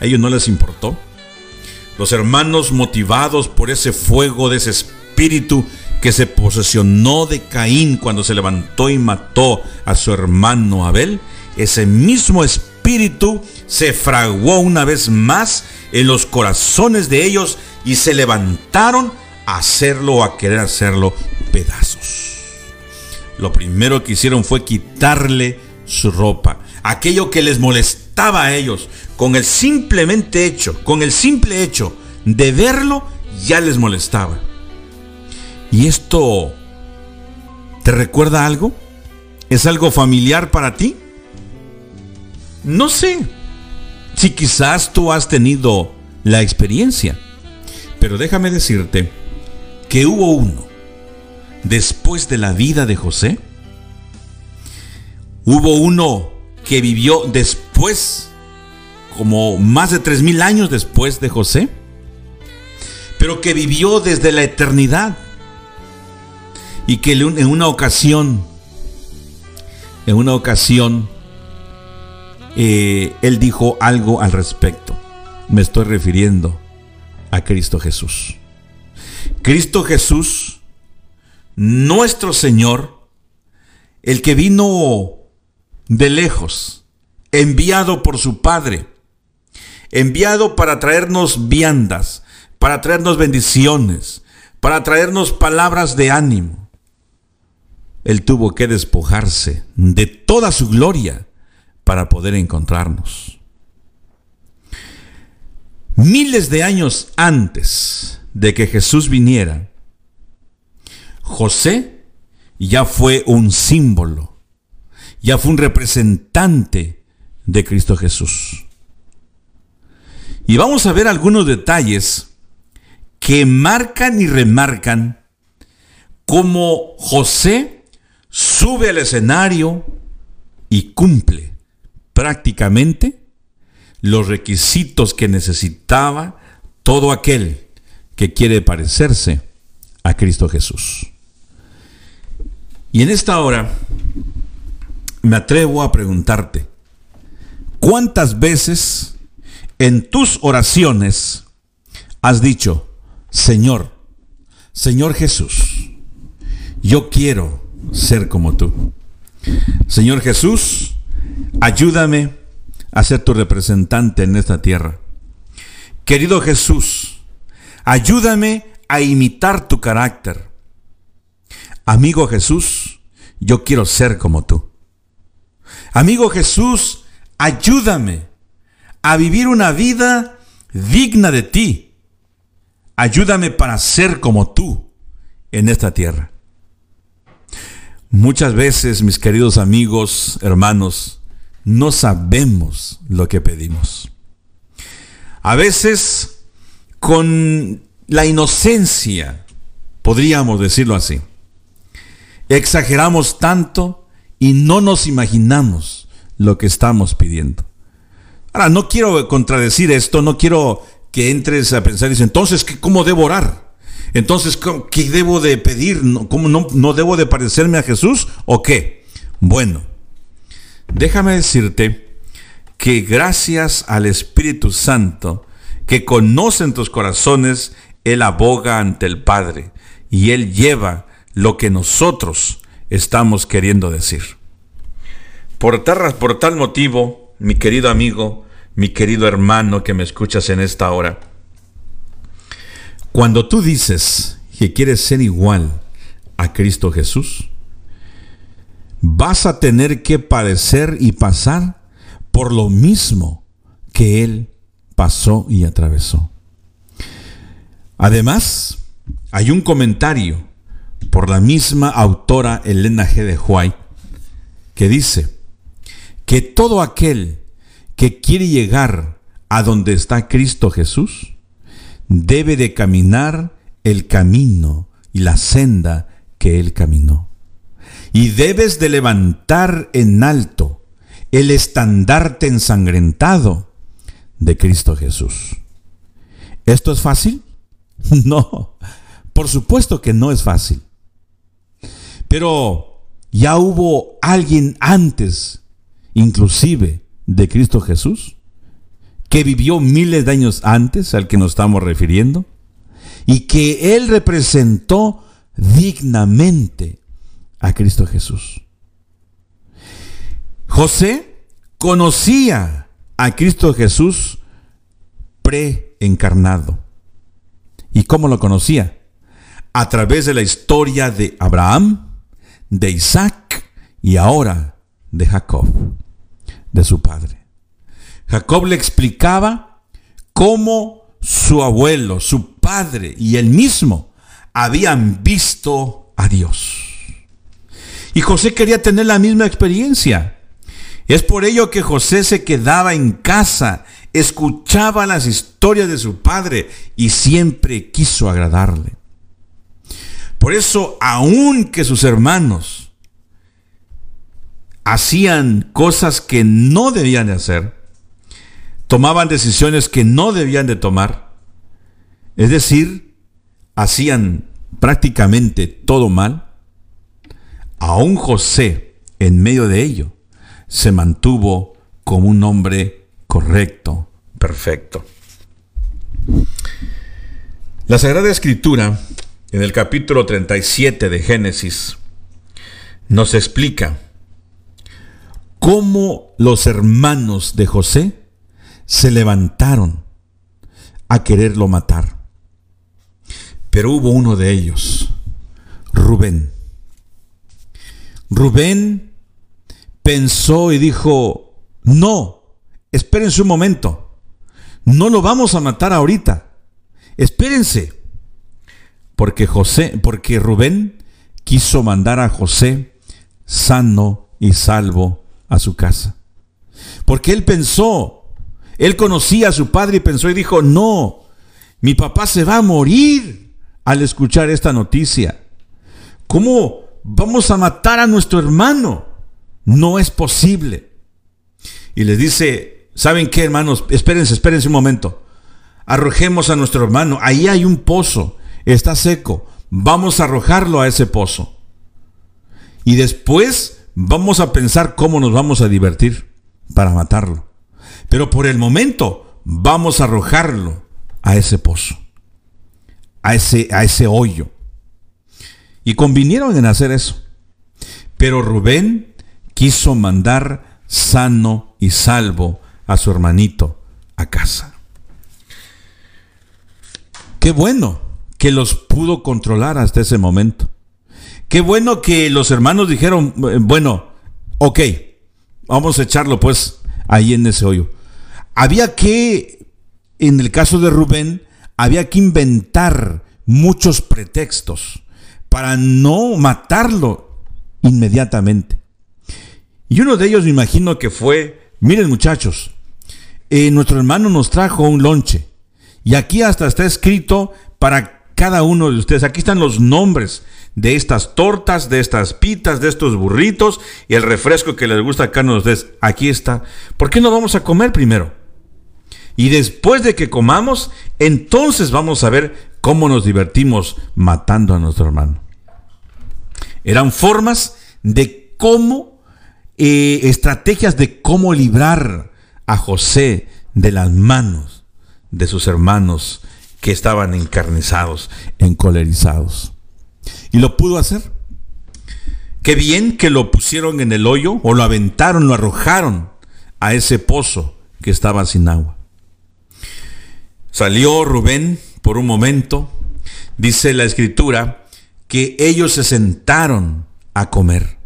A ellos no les importó. Los hermanos motivados por ese fuego de ese espíritu que se posesionó de Caín cuando se levantó y mató a su hermano Abel, ese mismo espíritu se fraguó una vez más en los corazones de ellos y se levantaron a hacerlo o a querer hacerlo pedazos. Lo primero que hicieron fue quitarle su ropa, aquello que les molestaba a ellos, con el simplemente hecho, con el simple hecho de verlo, ya les molestaba. ¿Y esto te recuerda algo? ¿Es algo familiar para ti? No sé si quizás tú has tenido la experiencia, pero déjame decirte que hubo uno después de la vida de José. Hubo uno que vivió después, como más de tres mil años después de José, pero que vivió desde la eternidad y que en una ocasión, en una ocasión, eh, él dijo algo al respecto. Me estoy refiriendo a Cristo Jesús. Cristo Jesús, nuestro Señor, el que vino de lejos, enviado por su Padre, enviado para traernos viandas, para traernos bendiciones, para traernos palabras de ánimo. Él tuvo que despojarse de toda su gloria para poder encontrarnos. Miles de años antes de que Jesús viniera, José ya fue un símbolo, ya fue un representante de Cristo Jesús. Y vamos a ver algunos detalles que marcan y remarcan cómo José sube al escenario y cumple prácticamente los requisitos que necesitaba todo aquel que quiere parecerse a Cristo Jesús. Y en esta hora me atrevo a preguntarte, ¿cuántas veces en tus oraciones has dicho, Señor, Señor Jesús, yo quiero ser como tú? Señor Jesús, Ayúdame a ser tu representante en esta tierra. Querido Jesús, ayúdame a imitar tu carácter. Amigo Jesús, yo quiero ser como tú. Amigo Jesús, ayúdame a vivir una vida digna de ti. Ayúdame para ser como tú en esta tierra. Muchas veces, mis queridos amigos, hermanos, no sabemos lo que pedimos. A veces, con la inocencia, podríamos decirlo así, exageramos tanto y no nos imaginamos lo que estamos pidiendo. Ahora, no quiero contradecir esto, no quiero que entres a pensar y dices, entonces, ¿cómo debo orar? Entonces, ¿qué debo de pedir? ¿Cómo no, no debo de parecerme a Jesús o qué? Bueno, Déjame decirte que gracias al Espíritu Santo que conoce en tus corazones, Él aboga ante el Padre y Él lleva lo que nosotros estamos queriendo decir. Por tal, por tal motivo, mi querido amigo, mi querido hermano que me escuchas en esta hora, cuando tú dices que quieres ser igual a Cristo Jesús, vas a tener que padecer y pasar por lo mismo que Él pasó y atravesó. Además, hay un comentario por la misma autora Elena G. de White que dice que todo aquel que quiere llegar a donde está Cristo Jesús debe de caminar el camino y la senda que Él caminó. Y debes de levantar en alto el estandarte ensangrentado de Cristo Jesús. ¿Esto es fácil? No, por supuesto que no es fácil. Pero ya hubo alguien antes, inclusive de Cristo Jesús, que vivió miles de años antes al que nos estamos refiriendo, y que Él representó dignamente a Cristo Jesús. José conocía a Cristo Jesús preencarnado. ¿Y cómo lo conocía? A través de la historia de Abraham, de Isaac y ahora de Jacob, de su padre. Jacob le explicaba cómo su abuelo, su padre y él mismo habían visto a Dios. Y José quería tener la misma experiencia. Es por ello que José se quedaba en casa, escuchaba las historias de su padre y siempre quiso agradarle. Por eso, aun que sus hermanos hacían cosas que no debían de hacer, tomaban decisiones que no debían de tomar, es decir, hacían prácticamente todo mal, aún José, en medio de ello, se mantuvo como un hombre correcto, perfecto. La Sagrada Escritura en el capítulo 37 de Génesis, nos explica cómo los hermanos de José se levantaron a quererlo matar. Pero hubo uno de ellos, Rubén. Rubén pensó y dijo, no, espérense un momento, no lo vamos a matar ahorita, espérense porque José, porque Rubén quiso mandar a José sano y salvo a su casa. Porque él pensó, él conocía a su padre y pensó y dijo, no, mi papá se va a morir al escuchar esta noticia. ¿Cómo vamos a matar a nuestro hermano? No es posible. Y le dice, ¿saben qué, hermanos? Espérense, espérense un momento. Arrojemos a nuestro hermano. Ahí hay un pozo está seco, vamos a arrojarlo a ese pozo. Y después vamos a pensar cómo nos vamos a divertir para matarlo. Pero por el momento vamos a arrojarlo a ese pozo, a ese, a ese hoyo. Y convinieron en hacer eso. Pero Rubén quiso mandar sano y salvo a su hermanito a casa. Qué bueno que los pudo controlar hasta ese momento. Qué bueno que los hermanos dijeron, bueno, ok, vamos a echarlo pues ahí en ese hoyo. Había que, en el caso de Rubén, había que inventar muchos pretextos para no matarlo inmediatamente. Y uno de ellos me imagino que fue, miren muchachos, eh, nuestro hermano nos trajo un lonche. Y aquí hasta está escrito para cada uno de ustedes. Aquí están los nombres de estas tortas, de estas pitas, de estos burritos y el refresco que les gusta a cada uno de ustedes. Aquí está. ¿Por qué no vamos a comer primero? Y después de que comamos, entonces vamos a ver cómo nos divertimos matando a nuestro hermano. Eran formas de cómo, eh, estrategias de cómo librar a José de las manos de sus hermanos que estaban encarnizados, encolerizados. Y lo pudo hacer. Qué bien que lo pusieron en el hoyo o lo aventaron, lo arrojaron a ese pozo que estaba sin agua. Salió Rubén por un momento, dice la escritura, que ellos se sentaron a comer.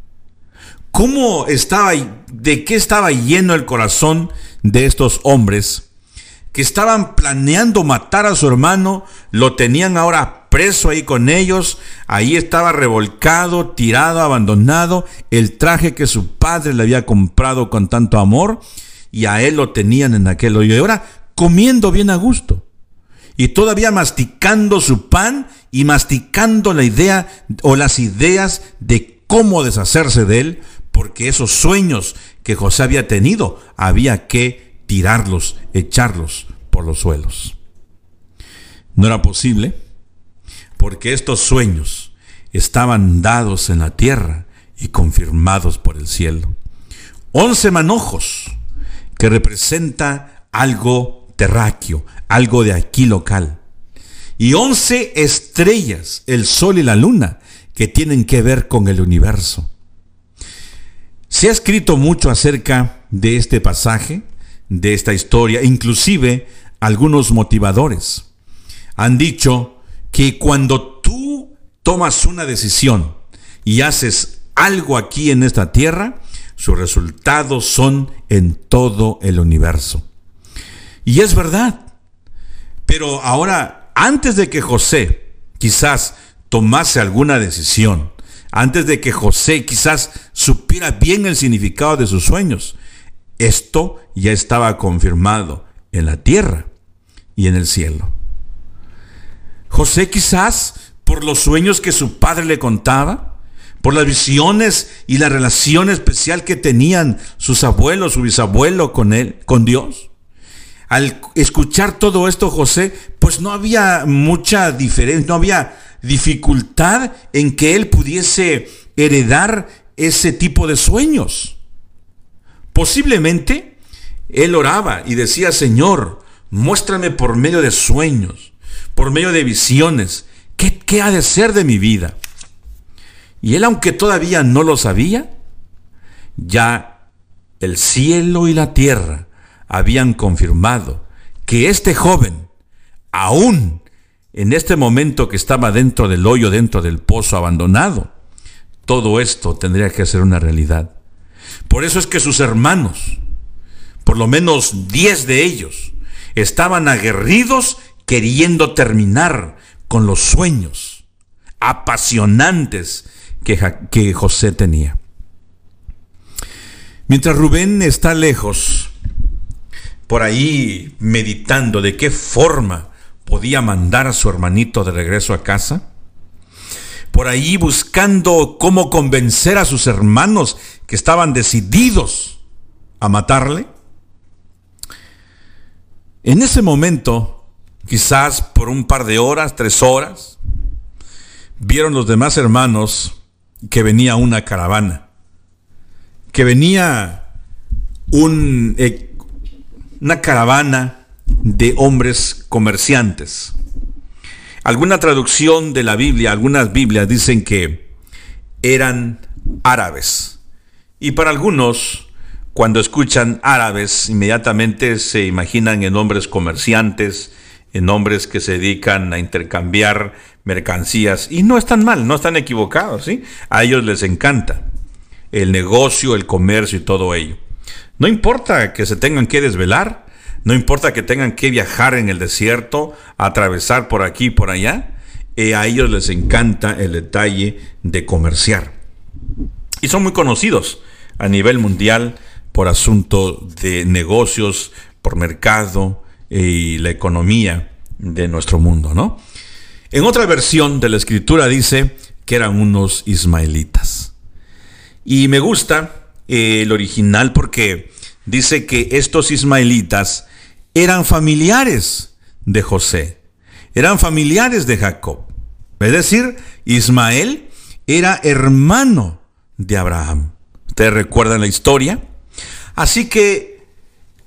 cómo estaba, de qué estaba lleno el corazón de estos hombres que estaban planeando matar a su hermano, lo tenían ahora preso ahí con ellos, ahí estaba revolcado, tirado, abandonado, el traje que su padre le había comprado con tanto amor, y a él lo tenían en aquel hoyo, y ahora comiendo bien a gusto, y todavía masticando su pan y masticando la idea o las ideas de cómo deshacerse de él, porque esos sueños que José había tenido había que tirarlos, echarlos por los suelos. No era posible porque estos sueños estaban dados en la tierra y confirmados por el cielo. Once manojos que representa algo terráqueo, algo de aquí local. Y once estrellas, el sol y la luna, que tienen que ver con el universo. Se ha escrito mucho acerca de este pasaje, de esta historia, inclusive algunos motivadores. Han dicho que cuando tú tomas una decisión y haces algo aquí en esta tierra, sus resultados son en todo el universo. Y es verdad. Pero ahora, antes de que José quizás tomase alguna decisión, antes de que José quizás supiera bien el significado de sus sueños. Esto ya estaba confirmado en la tierra y en el cielo. José quizás por los sueños que su padre le contaba, por las visiones y la relación especial que tenían sus abuelos, su bisabuelo con él, con Dios. Al escuchar todo esto, José, pues no había mucha diferencia, no había dificultad en que él pudiese heredar ese tipo de sueños. Posiblemente él oraba y decía, Señor, muéstrame por medio de sueños, por medio de visiones, ¿qué, qué ha de ser de mi vida? Y él, aunque todavía no lo sabía, ya el cielo y la tierra habían confirmado que este joven, aún en este momento que estaba dentro del hoyo, dentro del pozo abandonado, todo esto tendría que ser una realidad. Por eso es que sus hermanos, por lo menos diez de ellos, estaban aguerridos queriendo terminar con los sueños apasionantes que, que José tenía. Mientras Rubén está lejos, por ahí meditando de qué forma podía mandar a su hermanito de regreso a casa? Por ahí buscando cómo convencer a sus hermanos que estaban decididos a matarle. En ese momento, quizás por un par de horas, tres horas, vieron los demás hermanos que venía una caravana, que venía un, una caravana de hombres comerciantes. Alguna traducción de la Biblia, algunas Biblias dicen que eran árabes. Y para algunos, cuando escuchan árabes, inmediatamente se imaginan en hombres comerciantes, en hombres que se dedican a intercambiar mercancías. Y no están mal, no están equivocados, ¿sí? A ellos les encanta el negocio, el comercio y todo ello. No importa que se tengan que desvelar, no importa que tengan que viajar en el desierto, atravesar por aquí y por allá, eh, a ellos les encanta el detalle de comerciar. Y son muy conocidos a nivel mundial por asunto de negocios, por mercado eh, y la economía de nuestro mundo, ¿no? En otra versión de la escritura dice que eran unos ismaelitas. Y me gusta eh, el original porque dice que estos ismaelitas eran familiares de José, eran familiares de Jacob. Es decir, Ismael era hermano de Abraham. ¿Ustedes recuerdan la historia? Así que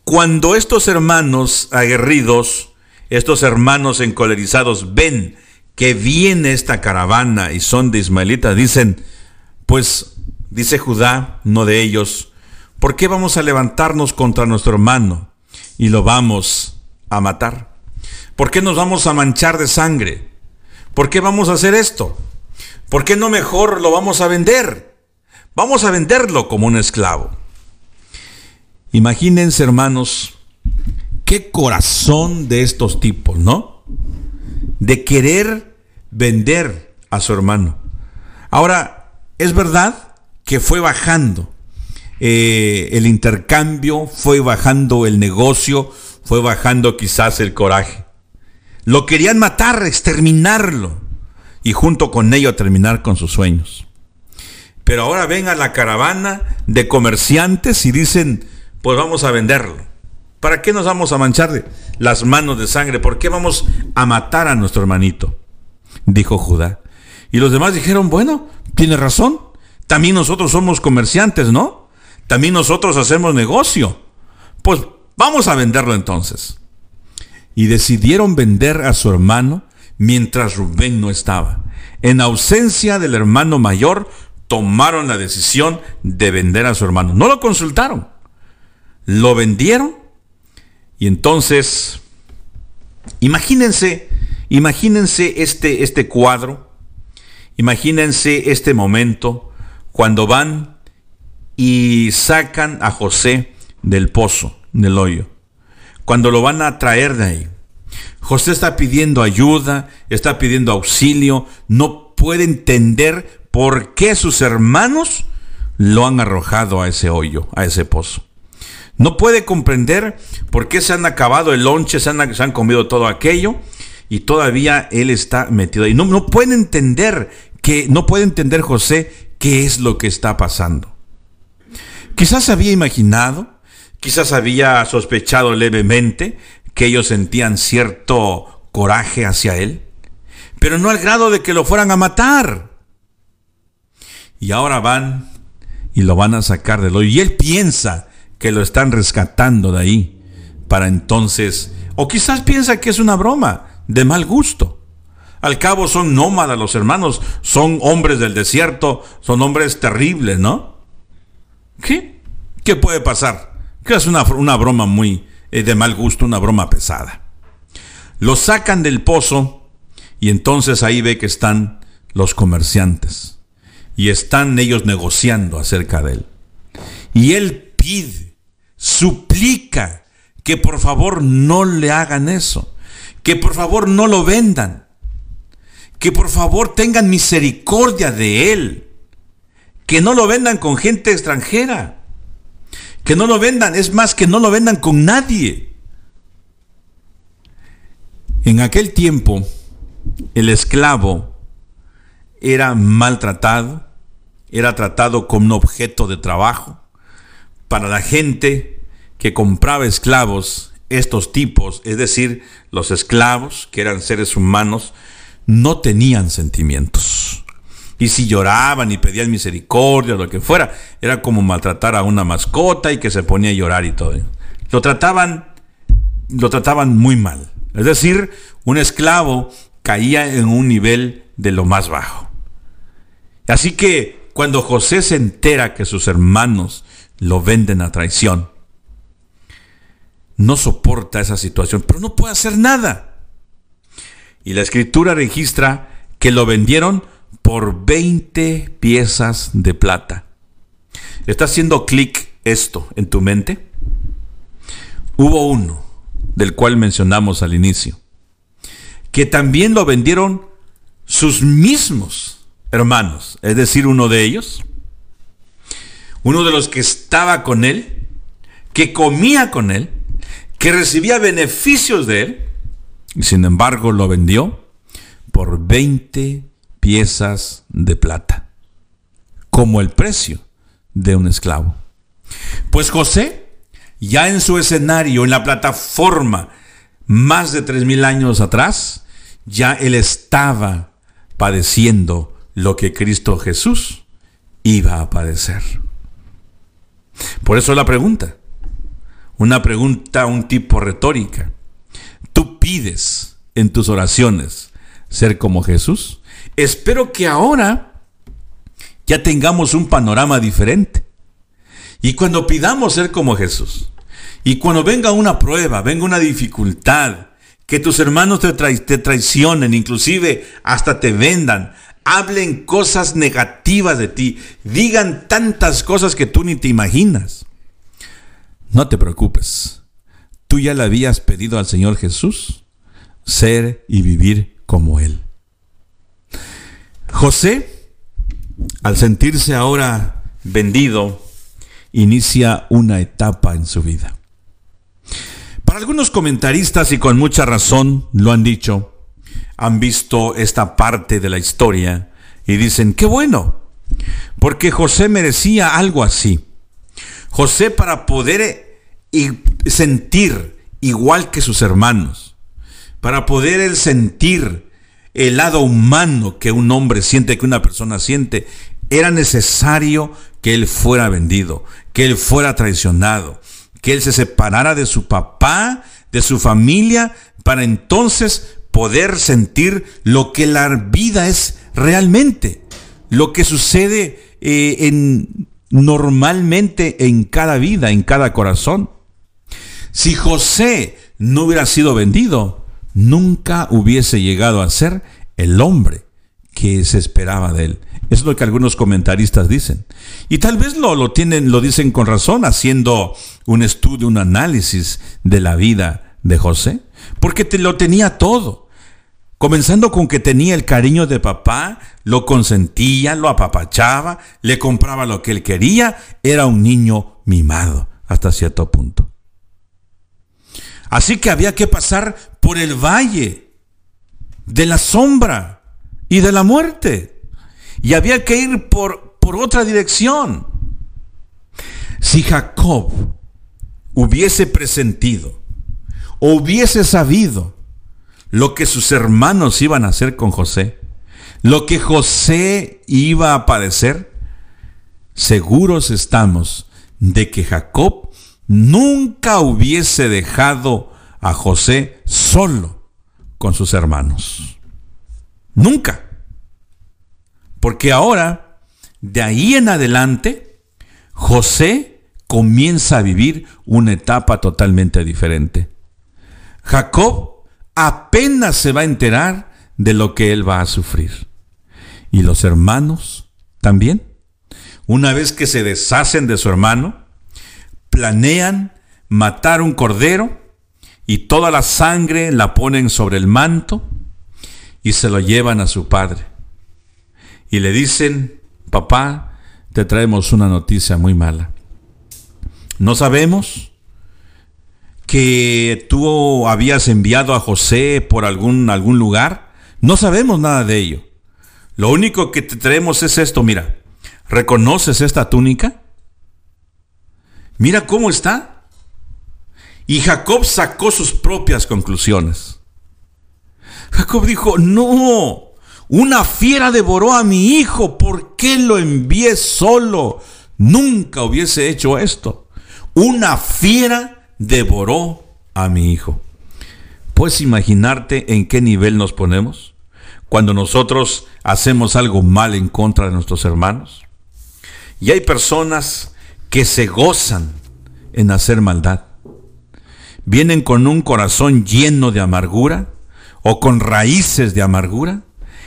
cuando estos hermanos aguerridos, estos hermanos encolerizados ven que viene esta caravana y son de ismaelitas, dicen, pues dice Judá, no de ellos, ¿por qué vamos a levantarnos contra nuestro hermano? y lo vamos a matar? ¿Por qué nos vamos a manchar de sangre? ¿Por qué vamos a hacer esto? ¿Por qué no mejor lo vamos a vender? Vamos a venderlo como un esclavo. Imagínense, hermanos, qué corazón de estos tipos, ¿no? De querer vender a su hermano. Ahora, es verdad que fue bajando eh, el intercambio, fue bajando el negocio, fue bajando quizás el coraje. Lo querían matar, exterminarlo y junto con ello terminar con sus sueños. Pero ahora ven a la caravana de comerciantes y dicen, pues vamos a venderlo. ¿Para qué nos vamos a manchar las manos de sangre? ¿Por qué vamos a matar a nuestro hermanito? Dijo Judá. Y los demás dijeron, bueno, tiene razón. También nosotros somos comerciantes, ¿no? También nosotros hacemos negocio. Pues vamos a venderlo entonces. Y decidieron vender a su hermano mientras Rubén no estaba. En ausencia del hermano mayor, tomaron la decisión de vender a su hermano. No lo consultaron. Lo vendieron. Y entonces, imagínense, imagínense este, este cuadro. Imagínense este momento cuando van y sacan a José del pozo, del hoyo. Cuando lo van a traer de ahí. José está pidiendo ayuda, está pidiendo auxilio, no puede entender por qué sus hermanos lo han arrojado a ese hoyo, a ese pozo. No puede comprender por qué se han acabado el lonche, se han, comido todo aquello y todavía él está metido ahí. No puede entender que, no puede entender José qué es lo que está pasando. Quizás había imaginado, quizás había sospechado levemente que ellos sentían cierto coraje hacia él, pero no al grado de que lo fueran a matar. Y ahora van y lo van a sacar del hoyo. Y él piensa que lo están rescatando de ahí para entonces, o quizás piensa que es una broma de mal gusto. Al cabo son nómadas los hermanos, son hombres del desierto, son hombres terribles, ¿no? ¿Qué? ¿Qué puede pasar? Que es una, una broma muy eh, de mal gusto, una broma pesada. Lo sacan del pozo y entonces ahí ve que están los comerciantes y están ellos negociando acerca de él. Y él pide, suplica que por favor no le hagan eso, que por favor no lo vendan, que por favor tengan misericordia de él, que no lo vendan con gente extranjera que no lo vendan, es más, que no lo vendan con nadie. En aquel tiempo, el esclavo era maltratado, era tratado como un objeto de trabajo. Para la gente que compraba esclavos, estos tipos, es decir, los esclavos, que eran seres humanos, no tenían sentimientos. Y si lloraban y pedían misericordia lo que fuera, era como maltratar a una mascota y que se ponía a llorar y todo. Lo trataban, lo trataban muy mal. Es decir, un esclavo caía en un nivel de lo más bajo. Así que cuando José se entera que sus hermanos lo venden a traición, no soporta esa situación, pero no puede hacer nada. Y la escritura registra que lo vendieron por 20 piezas de plata. ¿Está haciendo clic esto en tu mente? Hubo uno, del cual mencionamos al inicio, que también lo vendieron sus mismos hermanos, es decir, uno de ellos, uno de los que estaba con él, que comía con él, que recibía beneficios de él, sin embargo lo vendió por 20 piezas de plata, como el precio de un esclavo. Pues José, ya en su escenario, en la plataforma, más de tres mil años atrás, ya él estaba padeciendo lo que Cristo Jesús iba a padecer. Por eso la pregunta, una pregunta un tipo retórica. ¿Tú pides en tus oraciones ser como Jesús? Espero que ahora ya tengamos un panorama diferente. Y cuando pidamos ser como Jesús, y cuando venga una prueba, venga una dificultad, que tus hermanos te, traicionen, inclusive hasta te vendan, hablen cosas negativas de ti, digan tantas cosas que tú ni te imaginas. No te preocupes, tú ya le habías pedido al Señor Jesús ser y vivir como Él. José, al sentirse ahora vendido, inicia una etapa en su vida. Para algunos comentaristas, y con mucha razón lo han dicho, han visto esta parte de la historia y dicen, qué bueno, porque José merecía algo así. José para poder eh, sentir igual que sus hermanos, para poder él sentir el lado humano que un hombre siente, que una persona siente, era necesario que él fuera vendido, que él fuera traicionado, que él se separara de su papá, de su familia, para entonces poder sentir lo que la vida es realmente, lo que sucede eh, en, normalmente en cada vida, en cada corazón. Si José no hubiera sido vendido, nunca hubiese llegado a ser el hombre que se esperaba de él. Es lo que algunos comentaristas dicen. Y tal vez lo, lo, tienen, lo dicen con razón, haciendo un estudio, un análisis de la vida de José, porque lo tenía todo. Comenzando con que tenía el cariño de papá, lo consentía, lo apapachaba, le compraba lo que él quería, era un niño mimado hasta cierto punto. Así que había que pasar por el valle de la sombra y de la muerte. Y había que ir por, por otra dirección. Si Jacob hubiese presentido o hubiese sabido lo que sus hermanos iban a hacer con José, lo que José iba a padecer, seguros estamos de que Jacob nunca hubiese dejado a José solo con sus hermanos. Nunca. Porque ahora, de ahí en adelante, José comienza a vivir una etapa totalmente diferente. Jacob apenas se va a enterar de lo que él va a sufrir. Y los hermanos también. Una vez que se deshacen de su hermano, planean matar un cordero y toda la sangre la ponen sobre el manto y se lo llevan a su padre. Y le dicen, papá, te traemos una noticia muy mala. No sabemos que tú habías enviado a José por algún, algún lugar? No sabemos nada de ello. Lo único que te traemos es esto, mira. ¿Reconoces esta túnica? Mira cómo está. Y Jacob sacó sus propias conclusiones. Jacob dijo, no, una fiera devoró a mi hijo, ¿por qué lo envié solo? Nunca hubiese hecho esto. Una fiera devoró a mi hijo. ¿Puedes imaginarte en qué nivel nos ponemos cuando nosotros hacemos algo mal en contra de nuestros hermanos? Y hay personas que se gozan en hacer maldad. Vienen con un corazón lleno de amargura o con raíces de amargura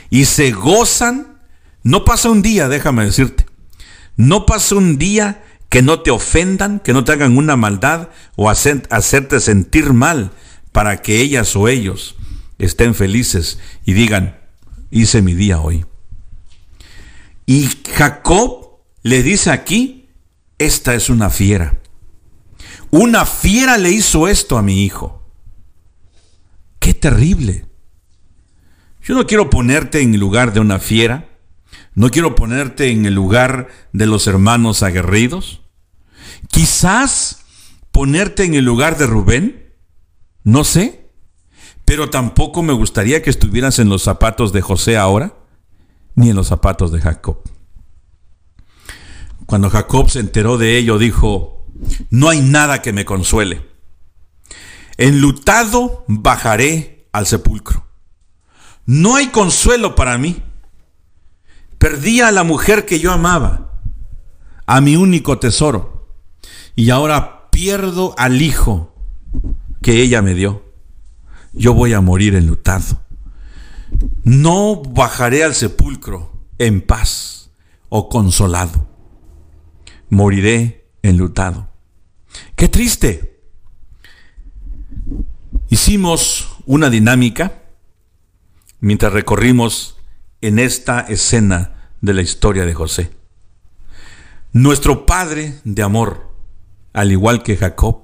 y se gozan. No pasa un día, déjame decirte. No pasa un día que no te ofendan, que no te hagan una maldad o hacerte sentir mal para que ellas o ellos estén felices y digan, hice mi día hoy. Y Jacob le dice aquí, esta es una fiera. Una fiera le hizo esto a mi hijo. Qué terrible. Yo no quiero ponerte en el lugar de una fiera. No quiero ponerte en el lugar de los hermanos aguerridos. Quizás ponerte en el lugar de Rubén, no sé, pero tampoco me gustaría que estuvieras en los zapatos de José ahora, ni en los zapatos de Jacob. Cuando Jacob se enteró de ello, dijo, no hay nada que me consuele. Enlutado bajaré al sepulcro. No hay consuelo para mí. Perdí a la mujer que yo amaba, a mi único tesoro y ahora pierdo al hijo que ella me dio. Yo voy a morir enlutado. No bajaré al sepulcro, en paz o consolado. Moriré enlutado. ¡Qué triste! Hicimos una dinámica mientras recorrimos en esta escena de la historia de José. Nuestro Padre de amor, al igual que Jacob,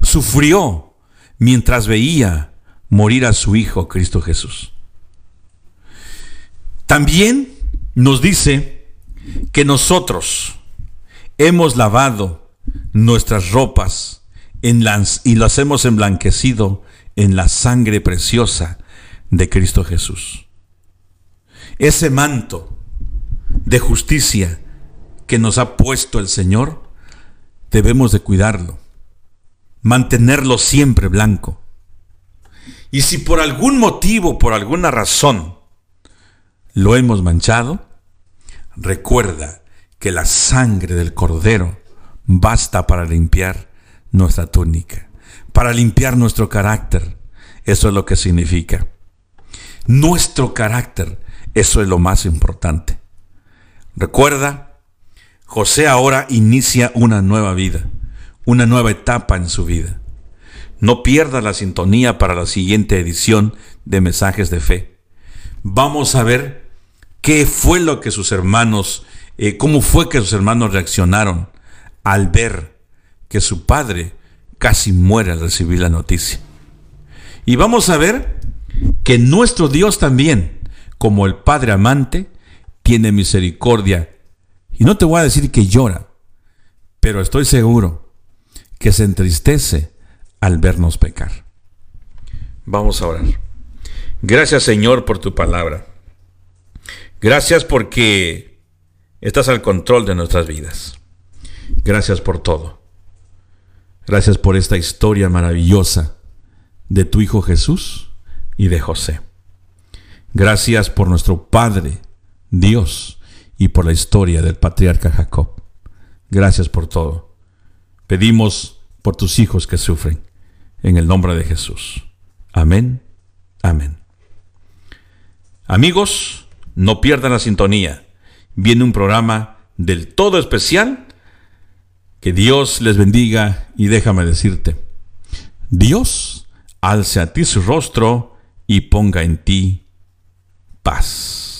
sufrió mientras veía morir a su Hijo Cristo Jesús. También nos dice que nosotros hemos lavado nuestras ropas y las hemos emblanquecido en la sangre preciosa de Cristo Jesús. Ese manto de justicia que nos ha puesto el Señor, debemos de cuidarlo, mantenerlo siempre blanco. Y si por algún motivo, por alguna razón, lo hemos manchado, recuerda que la sangre del cordero basta para limpiar nuestra túnica, para limpiar nuestro carácter. Eso es lo que significa. Nuestro carácter, eso es lo más importante. Recuerda, José ahora inicia una nueva vida, una nueva etapa en su vida. No pierda la sintonía para la siguiente edición de Mensajes de Fe. Vamos a ver qué fue lo que sus hermanos, eh, cómo fue que sus hermanos reaccionaron al ver que su padre casi muere al recibir la noticia. Y vamos a ver que nuestro Dios también, como el Padre amante, tiene misericordia. Y no te voy a decir que llora, pero estoy seguro que se entristece al vernos pecar. Vamos a orar. Gracias Señor por tu palabra. Gracias porque estás al control de nuestras vidas. Gracias por todo. Gracias por esta historia maravillosa de tu Hijo Jesús y de José. Gracias por nuestro Padre, Dios, y por la historia del patriarca Jacob. Gracias por todo. Pedimos por tus hijos que sufren, en el nombre de Jesús. Amén, amén. Amigos, no pierdan la sintonía. Viene un programa del todo especial. Que Dios les bendiga y déjame decirte, Dios alce a ti su rostro y ponga en ti paz.